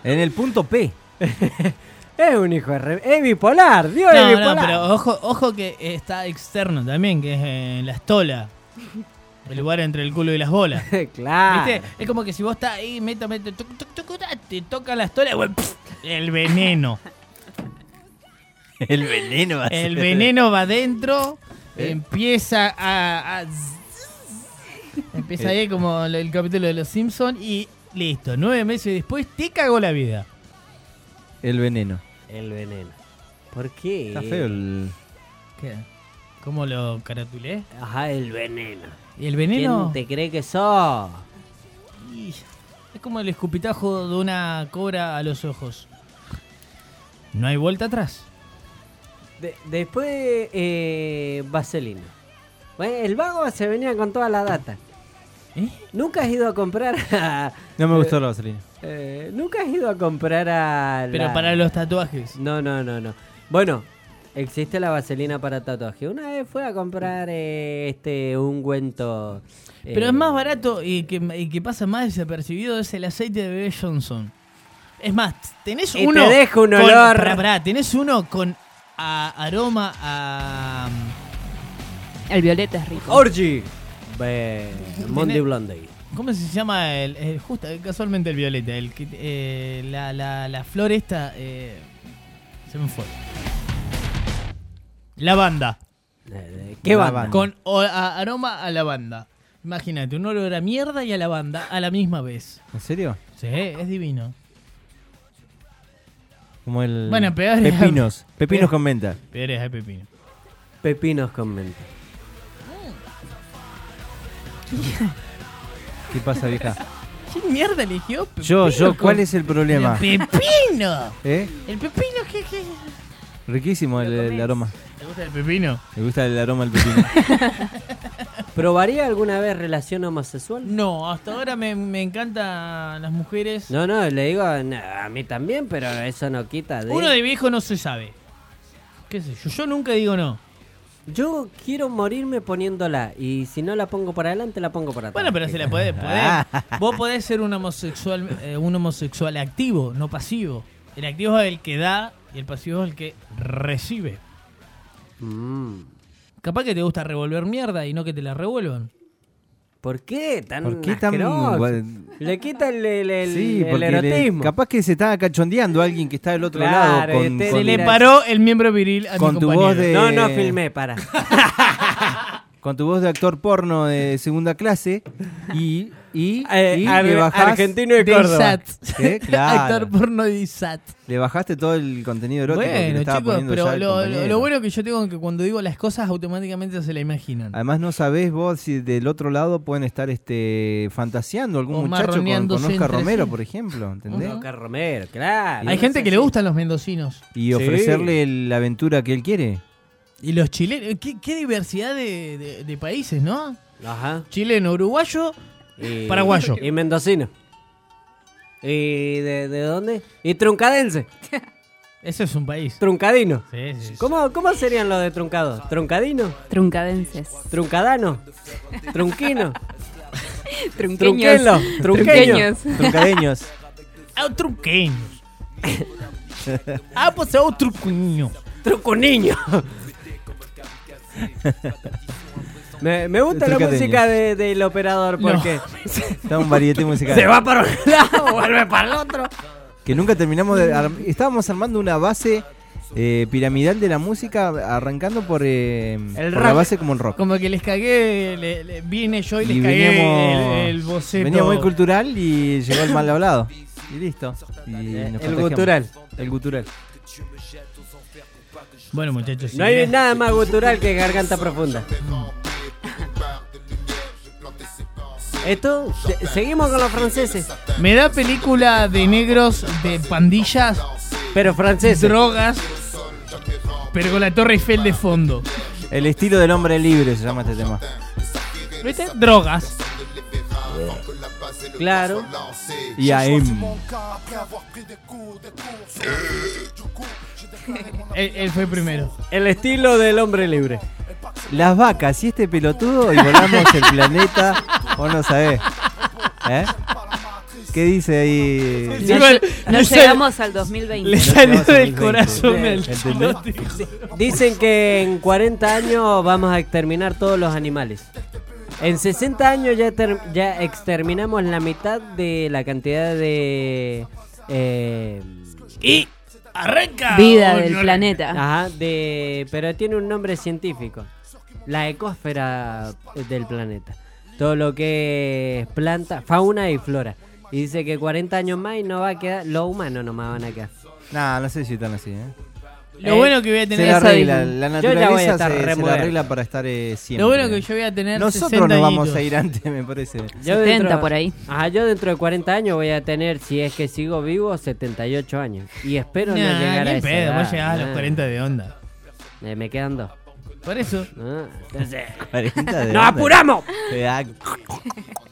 En el punto P. [LAUGHS] es un hijo de remil. Es bipolar, Dios es No, bipolar. no, pero ojo, ojo que está externo también, que es en la estola. El lugar entre el culo y las bolas. [LAUGHS] claro. ¿Viste? Es como que si vos estás ahí, meta, meta, toca la estola, el veneno. [LAUGHS] El veneno va El ser. veneno va adentro, ¿Eh? empieza a, a- Empieza ahí como el, el capítulo de Los Simpsons y listo. Nueve meses después te cagó la vida. El veneno. El veneno. ¿Por qué? Está feo el. ¿Qué? ¿Cómo lo caratulé? Ajá, el veneno. ¿Y el veneno? ¿Quién te cree que sos? Y Es como el escupitajo de una cobra a los ojos. No hay vuelta atrás. De- después, eh, Vaselina. El vago se venía con toda la data. ¿Eh? ¿Nunca has ido a comprar a... No me gustó la vaselina. eh, ¿Nunca has ido a comprar a... Pero para los tatuajes. No, no, no, no. Bueno, existe la vaselina para tatuaje. Una vez fue a comprar eh, este ungüento... eh, Pero es más barato y que, y que pasa más desapercibido es el aceite de bebé Johnson. Es más, tenés Y te uno. deja un con- olor. pará, tenés uno con a- aroma a. El violeta es rico. Orgy. Be- Monday Blondie. ¿Cómo se llama el, el- justo, casualmente el violeta? El que, eh, la, la, la flor esta. eh, se me fue. Lavanda. ¿Qué banda? Con o- a- aroma a lavanda. Imagínate, un olor a mierda y a lavanda a la misma vez. ¿En serio? Sí, es divino. Como el. Bueno, peor es- Pepinos. [LAUGHS] Pepinos peor- con menta. Peor es el pepino. Pepinos con menta. [LAUGHS] ¿Qué pasa, vieja? ¿Qué mierda eligió? Pepino Yo, yo, con- ¿cuál es el problema? ¡El pepino! [LAUGHS] ¿Eh? ¿El pepino qué, qué? Riquísimo el, el aroma. ¿Te gusta el pepino? Me gusta el aroma del pepino. ¿Probaría alguna vez relación homosexual? No, hasta ahora me, me encantan las mujeres. No, no, le digo no, a mí también, pero eso no quita de... Uno de viejo no se sabe. ¿Qué sé yo? Yo nunca digo no. Yo quiero morirme poniéndola y si no la pongo para adelante, la pongo para atrás. Bueno, pero se la puede. podés- [LAUGHS] vos podés ser un homosexual, eh, un homosexual activo, no pasivo. El activo es el que da y el pasivo es el que recibe. Mm. Capaz que te gusta revolver mierda y no que te la revuelvan. ¿Por qué tan ¿Por qué tan asqueroso? Le quita el, el, el- Sí, el porque le- erotismo. capaz que se está cachondeando alguien que está del otro Claro, lado con, Se le paró el miembro viril a mi con tu compañero. voz de No, no filmé, para. [LAUGHS] con tu voz de actor porno de segunda clase y, y, Eh, y le bajás argentino de Córdoba. ¿Eh? [LAUGHS] Claro. Actor porno de ISAT. le bajaste todo el contenido erótico que le Bueno, estaba chicos, poniendo pero ya el lo, lo- compañero. lo bueno que yo tengo es que cuando digo las cosas automáticamente se la imaginan. Además no sabés vos si del otro lado pueden estar este fantaseando algún O muchacho con, con Oscar Romero, sí. por ejemplo, ¿entendés? Oscar Romero, claro. Hay gente que le gustan los mendocinos. Y ofrecerle la aventura que él quiere. Y los chilenos, qué, qué diversidad de, de- de países, ¿no? Ajá. Chileno, uruguayo, Y- Paraguayo. Y mendocino. ¿Y de, de dónde? Y truncadense. [LAUGHS] ese es un país. Truncadino. Sí, sí, sí. ¿Cómo, ¿Cómo serían los de truncado? ¿Truncadino? Truncadenses. ¿Truncadano? ¿Trunquino? [LAUGHS] Trunqueños. Trunquelo. Trunqueño. Truncadeños. Ah, truqueños. ah, pues es otro truqueño. Trucuniño. [LAUGHS] Me, me gusta la música de- del operador No. porque Está un variete musical. se va para un lado, vuelve para el otro. Que nunca terminamos de... Estábamos armando una base eh, piramidal de la música arrancando por, eh, El por la base como el rock. Como que les cagué, le- le- vine yo y les Y cagué veníamos- el, el boceto. Venía muy cultural y llegó el mal hablado. Y listo. Y nos El gutural. El gutural. Bueno, muchachos. No hay nada más gutural que garganta profunda. Esto, se- seguimos con los franceses, Me da película de negros, de pandillas, pero franceses. drogas, pero con la Torre Eiffel de fondo. El estilo del hombre libre se llama este tema. ¿Viste? Drogas. Claro. Y AM. [LAUGHS] Él, él fue primero. El estilo del hombre libre. Las vacas y este pelotudo y volamos el planeta. Vos no sabés. ¿Eh? ¿Qué dice ahí? No, no llegamos al 2020. Le salió del corazón el ¿Entendés? [LAUGHS] Dicen que en 40 años vamos a exterminar todos los animales. En 60 años ya, ter- ya exterminamos la mitad de la cantidad de... eh, Y arranca. Vida Oh, del no, planeta. Ajá, de, pero tiene un nombre científico. La ecosfera del planeta. Todo lo que es planta, fauna y flora. Y dice que 40 años más y no va a quedar, los humanos nomás van a quedar. Nah, no sé si están así, ¿eh? Lo bueno que voy a Se tener la eso arregla, la Yo ya voy a naturaleza estar se, se la arregla para estar eh, siempre. Lo bueno que yo voy a tener Nosotros 60 nos vamos a ir antes, me parece. Yo 70 por ahí. Ajá, yo dentro de 40 años voy a tener, si es que sigo vivo, 78 años. Y espero no Nah, llegar ni a esa pedo, edad, vos llegás a los nah. 40 de onda. Eh, me quedan dos. Por eso. Ah, [LAUGHS] entonces- 40 de ¡Nos onda. apuramos! [LAUGHS]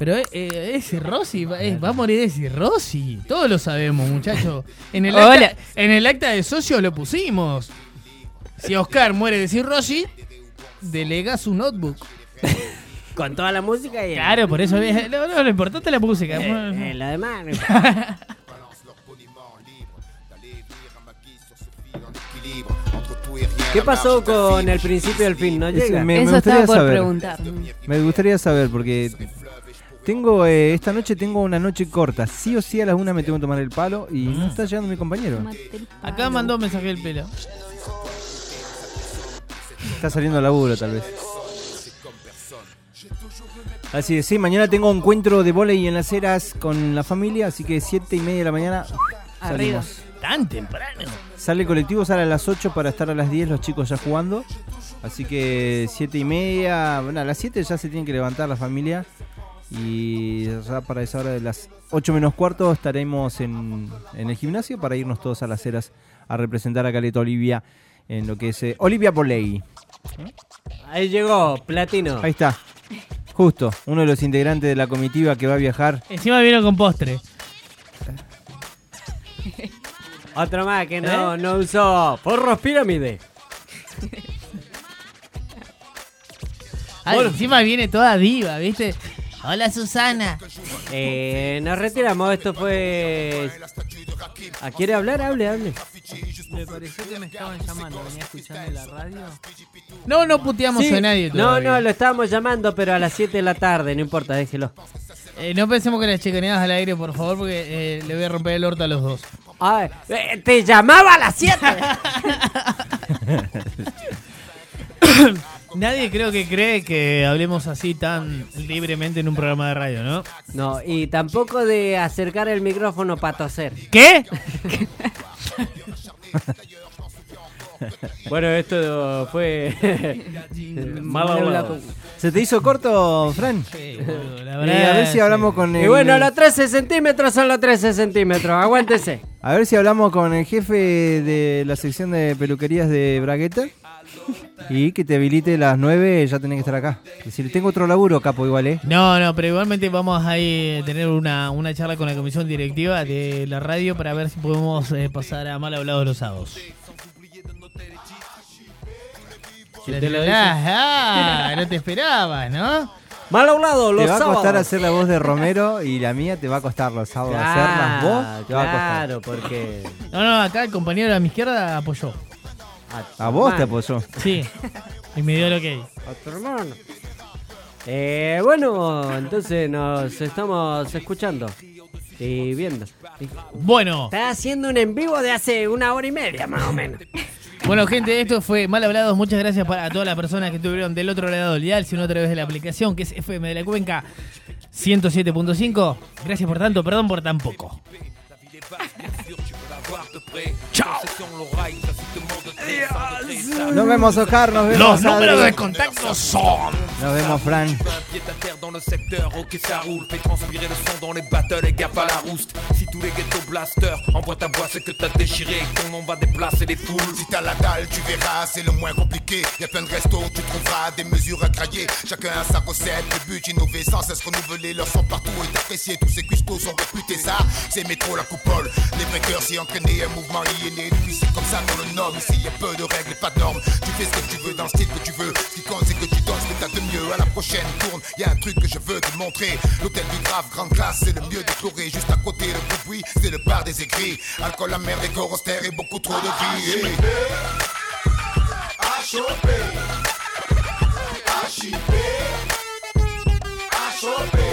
Pero eh, eh, ese Rossi va, eh, va a morir ese Rossi. Todos lo sabemos, muchachos. En el acta, en el acta de socios lo pusimos. Si Oscar muere de Cirrosi, delega su notebook. [LAUGHS] Con toda la música y... Claro, por eso no, no, lo importante es la música. Eh, eh, lo demás... [LAUGHS] ¿Qué pasó con el principio y el fin? ¿No llega? me- Eso gustaría estaba por saber. preguntar. Me gustaría saber porque tengo eh, esta noche tengo una noche corta. Sí o sí a las una me tengo que tomar el palo y no está llegando mi compañero. Acá mandó un mensaje del pelo. Está saliendo al laburo tal vez. Así es, sí, mañana tengo encuentro de volei en las eras con la familia, así que siete y media de la mañana Arriba. salimos. Tan temprano. Sale el colectivo, sale a las 8 para estar a las 10 los chicos ya jugando. Así que siete y media, bueno, a las 7 ya se tienen que levantar la familia. Y ya para esa hora de las 8 menos cuarto estaremos en, en el gimnasio para irnos todos a las eras a representar a Caleta Olivia en lo que es eh, Olivia Polei. Ahí llegó, Platino. Ahí está. Justo, uno de los integrantes de la comitiva que va a viajar. Encima vino con postre. [LAUGHS] Otro más que no, no usó forros pirámide. Ah, encima viene toda diva, ¿viste? Hola Susana. Eh, nos retiramos, esto fue... ¿A quiere hablar? Hable, hable. Me pareció que me estaban llamando, venía escuchando la radio. No, no puteamos Sí, a nadie No, todavía. no, lo estábamos llamando, pero a las 7 de la tarde, no importa, déjelo. Eh, no pensemos que las chicaneadas al aire, por favor, porque eh, le voy a romper el orto a los dos. Ay, eh, te llamaba a las 7. [LAUGHS] [LAUGHS] [COUGHS] [COUGHS] [COUGHS] Nadie creo que cree que hablemos así tan libremente en un programa de radio, ¿no? No, y tampoco de acercar el micrófono para toser. ¿Qué? [LAUGHS] Bueno, esto fue [LAUGHS] mal hablado. ¿Se te hizo corto, Fran? la Eh, verdad, a ver si sí. hablamos con el... Y bueno, los 13 centímetros son los 13 centímetros, aguántese. [LAUGHS] A ver si hablamos con el jefe de la sección de peluquerías de Bragueta. Y que te habilite las 9, ya tenés que estar acá. Decir, tengo otro laburo, capo, igual, ¿eh? No, no, pero igualmente vamos a ir a tener una, una charla con la comisión directiva de la radio para ver si podemos eh, pasar a mal hablado los sábados. Si te lo ah, no te esperabas, ¿no? Mal hablado, los Te va a costar sábados. hacer la voz de Romero y la mía te va a costar los sábados. Hacerlas vos te va a costar. Claro, porque... No, no, acá el compañero de mi izquierda apoyó. A vos te apoyó. Sí. Y me dio lo que A tu hermano. Eh, bueno, entonces nos estamos escuchando y viendo. Bueno. Está haciendo un en vivo de hace una hora y media, más o menos. Bueno, gente, esto fue Mal Hablados. Muchas gracias para todas las personas que estuvieron del otro lado del dial, sino a través de la aplicación que es FM de la Cuenca 107.5. Gracias por tanto, perdón por tan poco. Ciao. Nos vemos, Oscar. Nos vemos. Los números Adri. de contacto son. Nos vemos, Fran. Pied à terre dans le secteur, ok ça roule Fais transpirer le son dans les battles et gaffe à la rouste Si tous les ghetto blasters envoient ta voix c'est que t'as déchiré et que ton nom va déplacer les foules Si t'as la dalle, tu verras, c'est le moins compliqué. Y a plein de restos où tu trouveras des mesures à crailler. Chacun a sa recette, le but innover sans cesse renouveler leur son partout et apprécier. Tous ces cuistots sont réputés, ça, c'est métro la coupole. Les breakers s'y entraîner, un mouvement y est né. Depuis c'est comme ça qu'on le nomme. Ici y a peu de règles et pas de normes. Tu fais ce que tu veux dans le style que tu veux. Ce qui compte, c'est que tu donnes ce que t'as de mieux. À la prochaine tourne, y a un truc que je veux te montrer. L'hôtel du grave, grande classe, c'est le mieux décoré. Juste à côté, le bruit, c'est le bar des écrits. Alcool, la mer, des corostères et beaucoup trop de vie. À choper, à chipper, à choper,